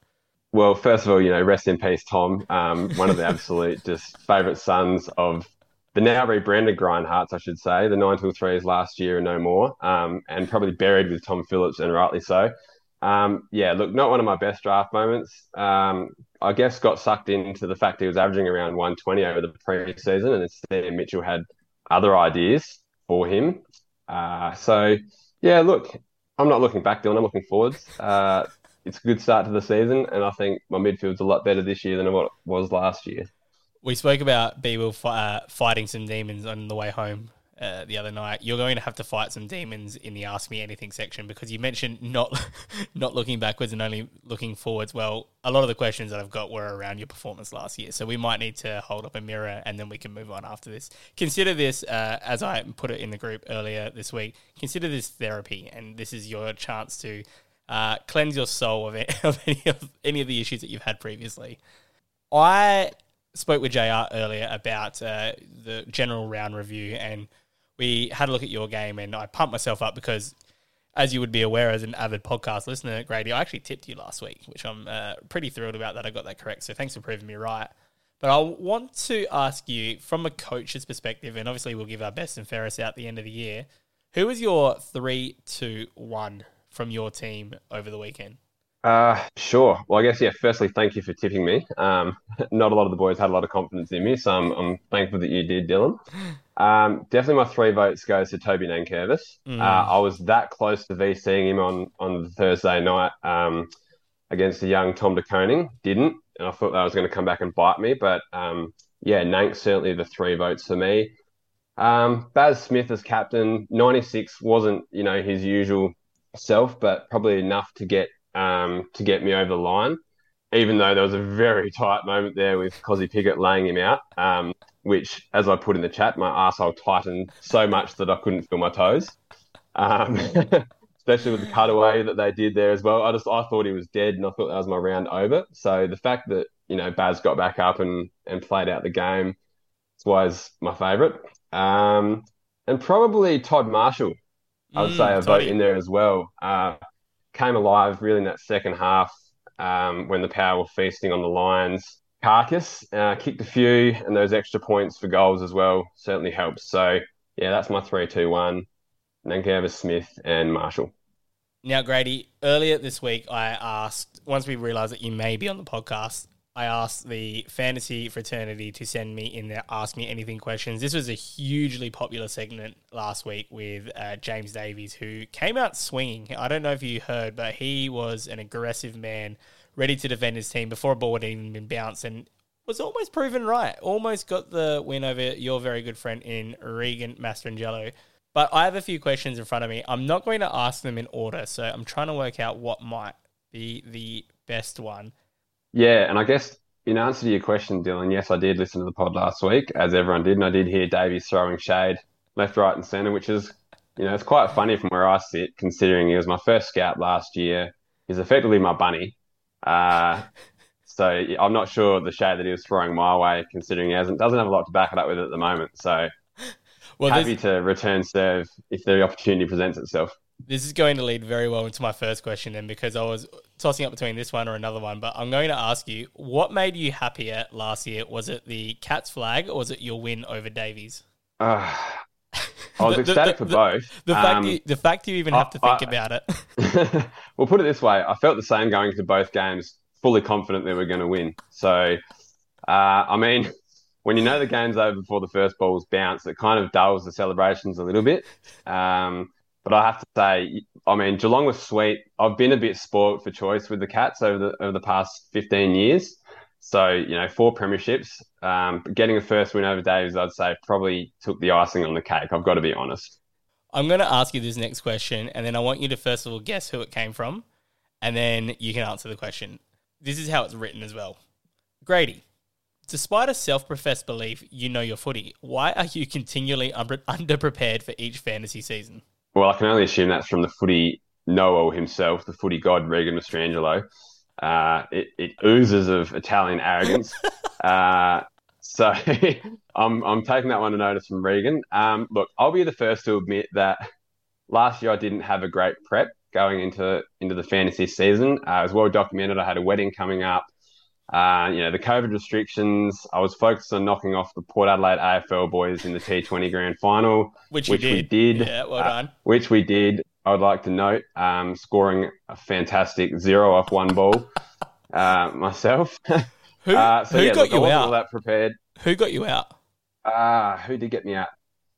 Well, first of all, you know, rest in peace, Tom. Um, one of the absolute just favourite sons of the now rebranded Grindhearts, I should say. The nine till threes last year and no more, um, and probably buried with Tom Phillips, and rightly so. Um, yeah, look, not one of my best draft moments. Um, I guess got sucked into the fact he was averaging around 120 over the preseason, and instead Mitchell had other ideas for him. Uh, so, yeah, look, I'm not looking back, Dylan. I'm looking forwards. Uh, it's a good start to the season, and I think my midfield's a lot better this year than what it was last year. We spoke about B Will uh, fighting some demons on the way home uh, the other night, you're going to have to fight some demons in the Ask Me Anything section because you mentioned not not looking backwards and only looking forwards. Well, a lot of the questions that I've got were around your performance last year, so we might need to hold up a mirror and then we can move on after this. Consider this, uh, as I put it in the group earlier this week. Consider this therapy, and this is your chance to uh, cleanse your soul of, it, of any of any of the issues that you've had previously. I spoke with JR earlier about uh, the general round review and we had a look at your game and I pumped myself up because, as you would be aware as an avid podcast listener, Grady, I actually tipped you last week, which I'm uh, pretty thrilled about that I got that correct. So thanks for proving me right. But I want to ask you from a coach's perspective, and obviously we'll give our best and fairest out at the end of the year. Who was your three, two, one from your team over the weekend? Uh, sure. Well, I guess yeah. Firstly, thank you for tipping me. Um, not a lot of the boys had a lot of confidence in me, so I'm, I'm thankful that you did, Dylan. Um, definitely, my three votes goes to Toby Nankervis. Mm. Uh, I was that close to VCing him on on Thursday night um, against the young Tom De Koning. Didn't, and I thought that was going to come back and bite me. But um, yeah, Nank certainly the three votes for me. Um, Baz Smith as captain, 96 wasn't you know his usual self, but probably enough to get um, to get me over the line. Even though there was a very tight moment there with Kozzy Pickett laying him out, um, which, as I put in the chat, my arsehole tightened so much that I couldn't feel my toes. Um, especially with the cutaway that they did there as well. I just I thought he was dead, and I thought that was my round over. So the fact that you know Baz got back up and and played out the game was my favourite. Um, and probably Todd Marshall, I would mm, say a vote in there as well. Uh, came alive really in that second half um, when the power were feasting on the Lions. Carcass uh, kicked a few, and those extra points for goals as well certainly helps. So, yeah, that's my 3 2 1. Nankervis, Smith, and Marshall. Now, Grady, earlier this week, I asked, once we realised that you may be on the podcast, I asked the fantasy fraternity to send me in their Ask Me Anything questions. This was a hugely popular segment last week with uh, James Davies, who came out swinging. I don't know if you heard, but he was an aggressive man, ready to defend his team before a ball had even been bounced, and was almost proven right. Almost got the win over your very good friend in Regan Mastrangelo. But I have a few questions in front of me. I'm not going to ask them in order, so I'm trying to work out what might be the best one. Yeah, and I guess in answer to your question, Dylan, yes, I did listen to the pod last week, as everyone did, and I did hear Davies throwing shade left, right, and centre, which is, you know, it's quite funny from where I sit, considering he was my first scout last year. He's effectively my bunny. Uh, so I'm not sure the shade that he was throwing my way, considering he hasn't doesn't have a lot to back it up with at the moment. So well, happy to return serve if the opportunity presents itself This is going to lead very well into my first question then because I was tossing up between this one or another one, but I'm going to ask you what made you happier last year? Was it the Cats flag or was it your win over Davies? Uh, I was The- the- ecstatic the- for both. The fact Um, you, the fact you even have to think I- about it. well, put it this way: I felt the same going into both games, fully confident that we're going to win. So, uh, I mean, when you know the game's over before the first ball's bounced, it kind of dulls the celebrations a little bit. Um, but I have to say, I mean, Geelong was sweet. I've been a bit spoilt for choice with the Cats over the over the past fifteen years. So, you know, four premierships. Um, getting a first win over Davies, I'd say, probably took the icing on the cake. I've got to be honest. I'm going to ask you this next question, and then I want you to first of all guess who it came from, and then you can answer the question. This is how it's written as well. Grady, despite a self professed belief you know your footy, why are you continually under- underprepared for each fantasy season? Well, I can only assume that's from the footy Noel himself, the footy god Regan Mastrangelo. Uh, it, it oozes of Italian arrogance. uh, so I'm, I'm taking that one to notice from Regan. Um, look, I'll be the first to admit that last year I didn't have a great prep going into into the fantasy season. Uh, it was well documented. I had a wedding coming up. Uh, you know, the COVID restrictions. I was focused on knocking off the Port Adelaide AFL boys in the T20 Grand Final Which, which you we did. did. Yeah, well Uh, done. which we did. I would like to note, um, scoring a fantastic zero off one ball uh, myself. Who, uh, so who yeah, got look, I you wasn't all out? that prepared. Who got you out? Uh, who did get me out?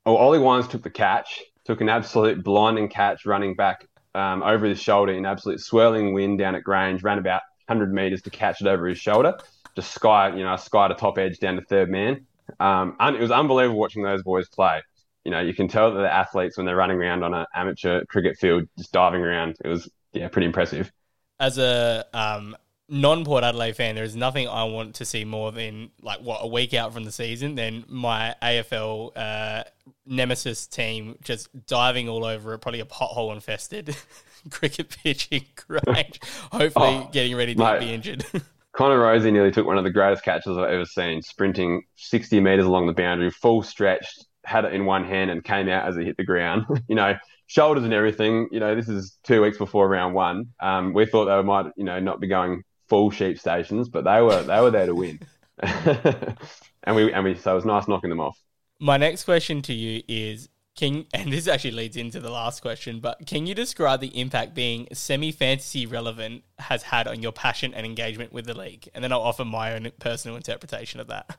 Oh, Ollie Wines took the catch, took an absolute blinding catch running back um, over his shoulder in absolute swirling wind down at Grange, ran about 100 metres to catch it over his shoulder. Just sky, you know, sky to top edge down to third man. Um, and it was unbelievable watching those boys play. You know, you can tell that they're athletes when they're running around on an amateur cricket field, just diving around. It was, yeah, pretty impressive. As a um, non Port Adelaide fan, there is nothing I want to see more than like what a week out from the season than my AFL uh, nemesis team just diving all over it, probably a pothole infested cricket pitch in Grange, hopefully Oh, getting ready to mate. be injured. Connor Rozee nearly took one of the greatest catches I've ever seen, sprinting 60 metres along the boundary, full stretched, had it in one hand and came out as he hit the ground. you know, shoulders and everything. You know, this is two weeks before round one. Um, we thought they might, you know, not be going full sheep stations, but they were they were there to win. and we and we so it was nice knocking them off. My next question to you is can and this actually leads into the last question, but can you describe the impact being semi fantasy relevant has had on your passion and engagement with the league? And then I'll offer my own personal interpretation of that.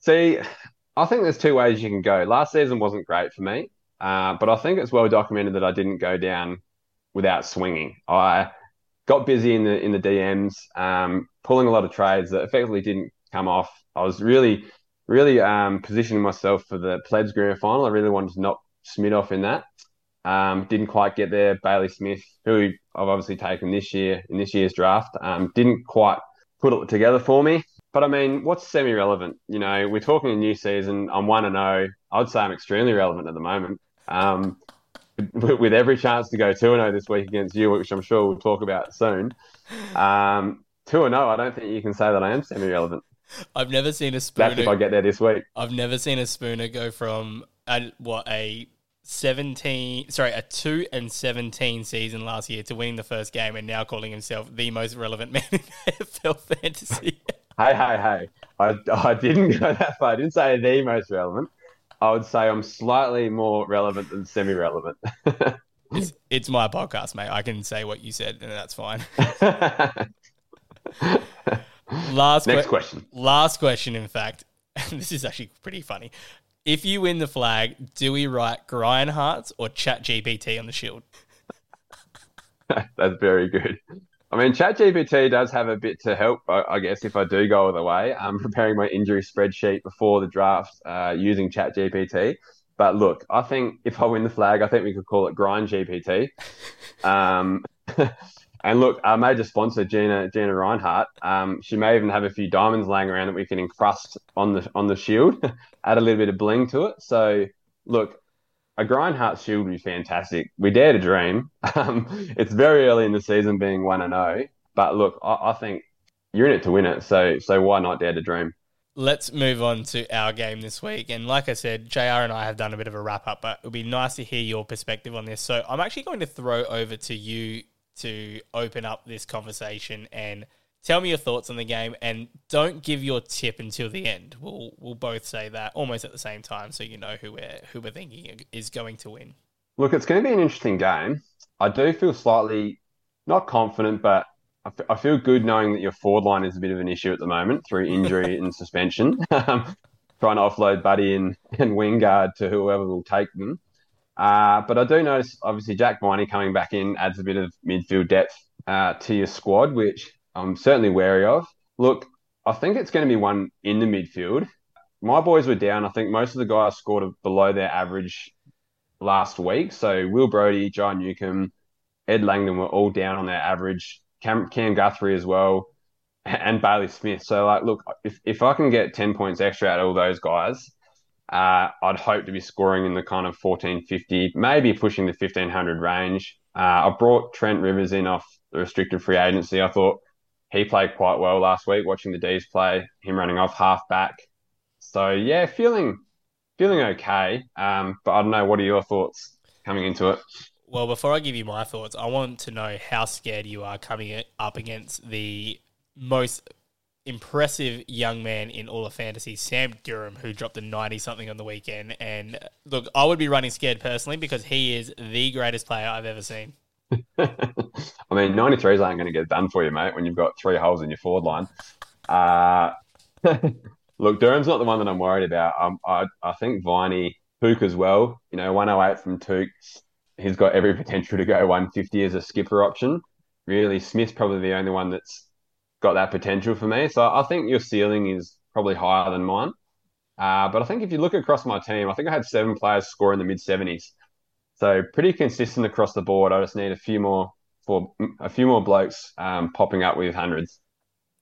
See, I think there's two ways you can go. Last season wasn't great for me, uh, but I think it's well documented that I didn't go down without swinging. I got busy in the in the DMs, um, pulling a lot of trades that effectively didn't come off. I was really, really um, positioning myself for the Plebs Grand Final. I really wanted to knock Smith off in that. Um, didn't quite get there. Bailey Smith, who I've obviously taken this year in this year's draft, um, didn't quite put it together for me. But I mean, what's semi-relevant? You know, we're talking a new season. I'm one and zero. I'd say I'm extremely relevant at the moment. Um, with every chance to go two and zero this week against you, which I'm sure we'll talk about soon. Um, two and zero. I don't think you can say that I am semi-relevant. I've never seen a spooner. That's if I get there this week. I've never seen a spooner go from a, what a seventeen, sorry, a two and seventeen season last year to winning the first game, and now calling himself the most relevant man in AFL fantasy. Hey, hey, hey! I, I didn't go that far. I didn't say the most relevant. I would say I'm slightly more relevant than semi-relevant. it's, it's my podcast, mate. I can say what you said, and that's fine. Last Next que- question. Last question, in fact. this is actually pretty funny. If you win the flag, do we write Grind Hearts or Chat GPT on the shield? That's very good. I mean, ChatGPT does have a bit to help, I, guess, if I do go all the way. I'm preparing my injury spreadsheet before the draft uh, using ChatGPT. But look, I think if I win the flag, I think we could call it Grind GPT. Um, and look, our major sponsor, Gina Gina Rinehart, um, she may even have a few diamonds laying around that we can encrust on the on the shield, add a little bit of bling to it. So, look, a Grindheart shield would be fantastic. We dare to dream. Um, it's very early in the season, being one and zero. But look, I, I think you're in it to win it. So so why not dare to dream? let's move on to our game this week. And like I said, JR and I have done a bit of a wrap up, but it would be nice to hear your perspective on this. So I'm actually going to throw over to you to open up this conversation and tell me your thoughts on the game and don't give your tip until the end. We'll we'll both say that almost at the same time so you know who we're who we're thinking is going to win. Look, it's going to be an interesting game. I do feel slightly not confident, but I feel good knowing that your forward line is a bit of an issue at the moment through injury and suspension. Um, trying to offload Buddy and, and Wingard to whoever will take them. Uh, but I do notice, obviously, Jack Viney coming back in adds a bit of midfield depth uh, to your squad, which I'm certainly wary of. Look, I think it's going to be one in the midfield. My boys were down. I think most of the guys scored below their average last week. So Will Brodie, John Newcombe, Ed Langdon were all down on their average. Cam, Cam Guthrie as well, and Bailey Smith. So like, look, if if I can get ten points extra out of all those guys, uh, I'd hope to be scoring in the kind of 1450, maybe pushing the 1500 range. Uh, I brought Trent Rivers in off the restricted free agency. I thought he played quite well last week, watching the D's play, him running off half back. So yeah, feeling feeling okay. Um, but I don't know. What are your thoughts coming into it? Well, before I give you my thoughts, I want to know how scared you are coming up against the most impressive young man in all of fantasy, Sam Durham, who dropped a 90 something on the weekend. And look, I would be running scared personally because he is the greatest player I've ever seen. I mean, 93s aren't going to get done for you, mate, when you've got three holes in your forward line. Uh, look, Durham's not the one that I'm worried about. Um, I, I think Viney, Touk as well, you know, 108 from Touk. He's got every potential to go 150 as a skipper option. Really, Smith's probably the only one that's got that potential for me. So I think your ceiling is probably higher than mine. Uh, but I think if you look across my team, I think I had seven players score in the mid 70s. So pretty consistent across the board. I just need a few more for a few more blokes um, popping up with hundreds.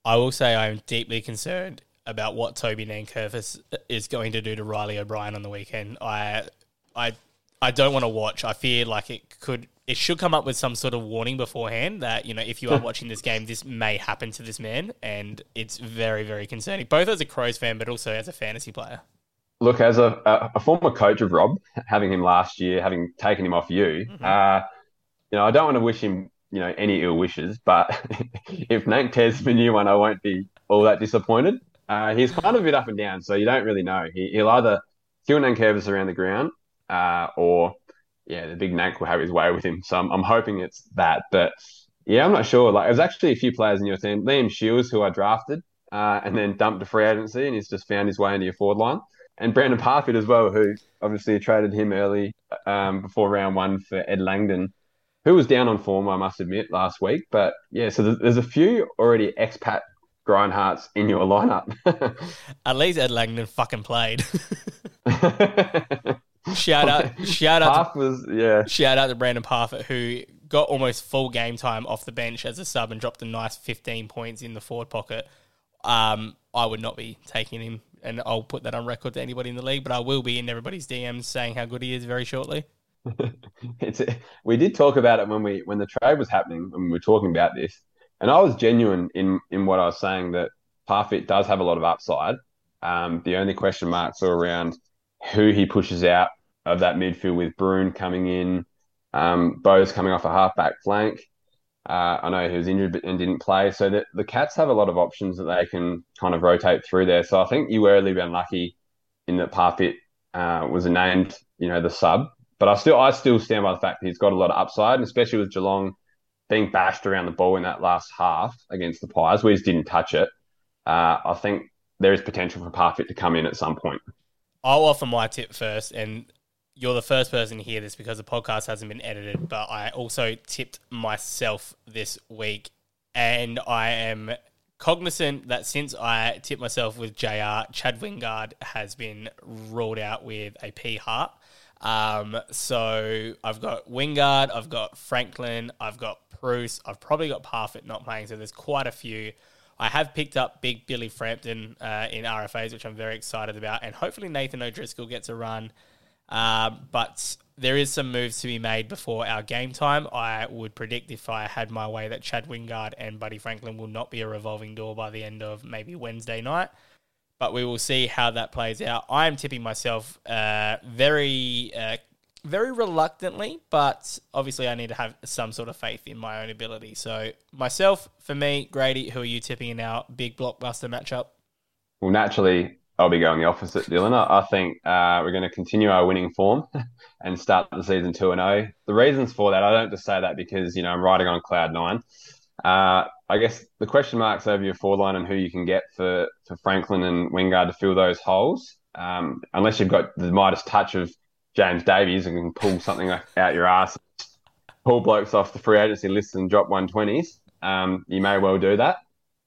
I will say I'm deeply concerned about what Toby Nankervis is going to do to Reilly O'Brien on the weekend. I I I don't want to watch. I fear like it could it should come up with some sort of warning beforehand that you know if you are watching this game, this may happen to this man, and it's very very concerning. Both as a Crows fan, but also as a fantasy player. Look, as a, a former coach of Rob, having him last year, having taken him off you, mm-hmm. uh, you know, I don't want to wish him, you know, any ill wishes. But if Nank tears the new one, I won't be all that disappointed. Uh, he's kind of a bit up and down, so you don't really know. He, will either kill Nankervis around the ground, uh, or yeah, the big Nank will have his way with him. So I'm, I'm hoping it's that. But yeah, I'm not sure. Like, there's actually a few players in your team, Liam Shiels, who I drafted uh, and then dumped to free agency, and he's just found his way into your forward line and Brandan Parfitt as well, who obviously traded him early um, before round one for Ed Langdon, who was down on form, I must admit, last week. But yeah, so there's a few already expat grindhearts in your lineup. At least Ed Langdon fucking played. shout out, shout out, Parf to, was yeah. Shout out to Brandan Parfitt who got almost full game time off the bench as a sub and dropped a nice 15 points in the forward pocket. Um, I would not be taking him and I'll put that on record to anybody in the league, but I will be in everybody's DMs saying how good he is very shortly. it's we did talk about it when we when the trade was happening and we were talking about this, and I was genuine in in what I was saying that Parfitt does have a lot of upside. Um, the only question marks are around who he pushes out of that midfield with Bruhn coming in, um, Bowes coming off a halfback flank. Uh, I know he was injured and didn't play, so the, the Cats have a lot of options that they can kind of rotate through there. So I think you were a little bit unlucky in that Parfitt uh, was named, you know, the sub. But I still, I still stand by the fact that he's got a lot of upside, and especially with Geelong being bashed around the ball in that last half against the Pies, we just didn't touch it. Uh, I think there is potential for Parfitt to come in at some point. I'll offer my tip first, and you're the first person to hear this because the podcast hasn't been edited, but I also tipped myself this week. And I am cognizant that since I tipped myself with JR, Chad Wingard has been ruled out with a P heart. Um, so I've got Wingard, I've got Franklin, I've got Bruce, I've probably got Parfitt not playing, so there's quite a few. I have picked up Big Billy Frampton uh, in RFAs, which I'm very excited about, and hopefully Nathan O'Driscoll gets a run. Uh, but there is some moves to be made before our game time. I would predict if I had my way that Chad Wingard and Buddy Franklin will not be a revolving door by the end of maybe Wednesday night. but we will see how that plays out. I am tipping myself uh, very, uh, very reluctantly, but obviously I need to have some sort of faith in my own ability. So myself, for me, Grady, who are you tipping in our big blockbuster matchup? Well, naturally, I'll be going the opposite, Dylan. I, I think uh, we're going to continue our winning form and start the season 2 and 0. The reasons for that, I don't just say that because, you know, I'm riding on cloud nine. Uh, I guess the question marks over your forward line and who you can get for, for Franklin and Wingard to fill those holes, um, unless you've got the Midas touch of James Davies and can pull something out your ass, pull blokes off the free agency list and drop 120s, um, you may well do that.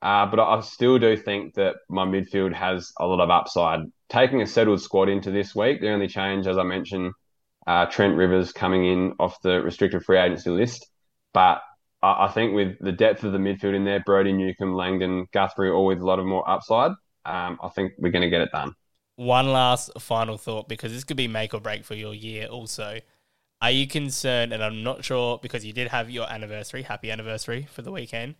Uh, but I still do think that my midfield has a lot of upside. Taking a settled squad into this week, the only change, as I mentioned, uh, Trent Rivers coming in off the restricted free agency list. But I, I think with the depth of the midfield in there, Brodie, Newcombe, Langdon, Guthrie, all with a lot of more upside, um, I think we're going to get it done. One last final thought because this could be make or break for your year also. Are you concerned, and I'm not sure because you did have your anniversary, happy anniversary for the weekend,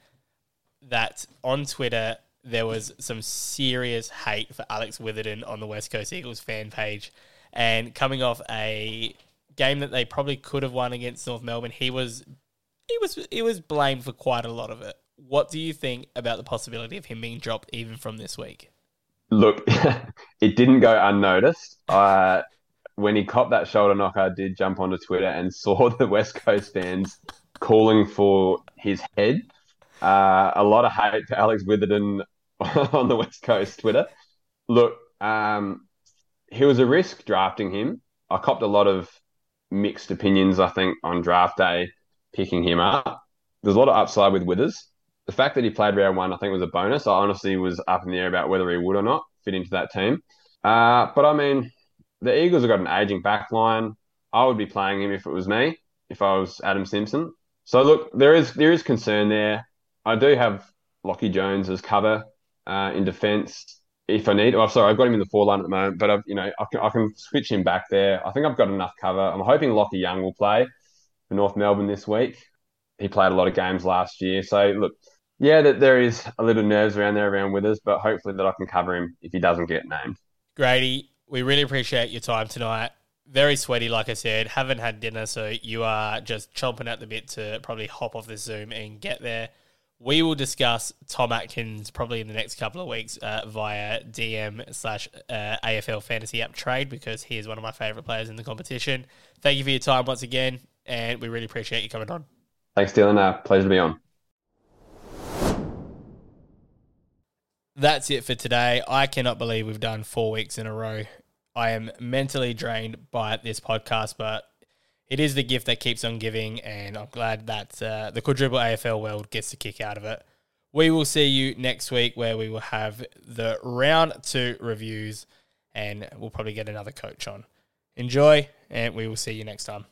that on Twitter there was some serious hate for Alex Witherden on the West Coast Eagles fan page. And coming off a game that they probably could have won against North Melbourne, he was he was he was blamed for quite a lot of it. What do you think about the possibility of him being dropped even from this week? Look, it didn't go unnoticed. Uh, when he copped that shoulder knock, I did jump onto Twitter and saw the West Coast fans calling for his head. Uh, a lot of hate to Alex Witherden on the West Coast Twitter. Look, um, he was a risk drafting him. I copped a lot of mixed opinions, I think, on draft day picking him up. There's a lot of upside with Withers. The fact that he played round one, I think, was a bonus. I honestly was up in the air about whether he would or not fit into that team. Uh, but I mean, the Eagles have got an aging back line. I would be playing him if it was me, if I was Adam Simpson. So look, there is there is concern there. I do have Lachie Jones as cover uh, in defence if I need. Oh, sorry, I've got him in the four line at the moment, but I've you know I can, I can switch him back there. I think I've got enough cover. I'm hoping Lachie Young will play for North Melbourne this week. He played a lot of games last year, so look, yeah, that there is a little nerves around there around with us, but hopefully that I can cover him if he doesn't get named. Grady, we really appreciate your time tonight. Very sweaty, like I said. Haven't had dinner, so you are just chomping at the bit to probably hop off the Zoom and get there. We will discuss Tom Atkins probably in the next couple of weeks uh, via DM slash uh, AFL Fantasy App Trade because he is one of my favourite players in the competition. Thank you for your time once again, and we really appreciate you coming on. Thanks, Dylan. Uh, pleasure to be on. That's it for today. I cannot believe we've done four weeks in a row. I am mentally drained by this podcast, but it is the gift that keeps on giving, and I'm glad that uh, the quadruple AFL world gets a kick out of it. We will see you next week where we will have the round two reviews and we'll probably get another coach on. Enjoy, and we will see you next time.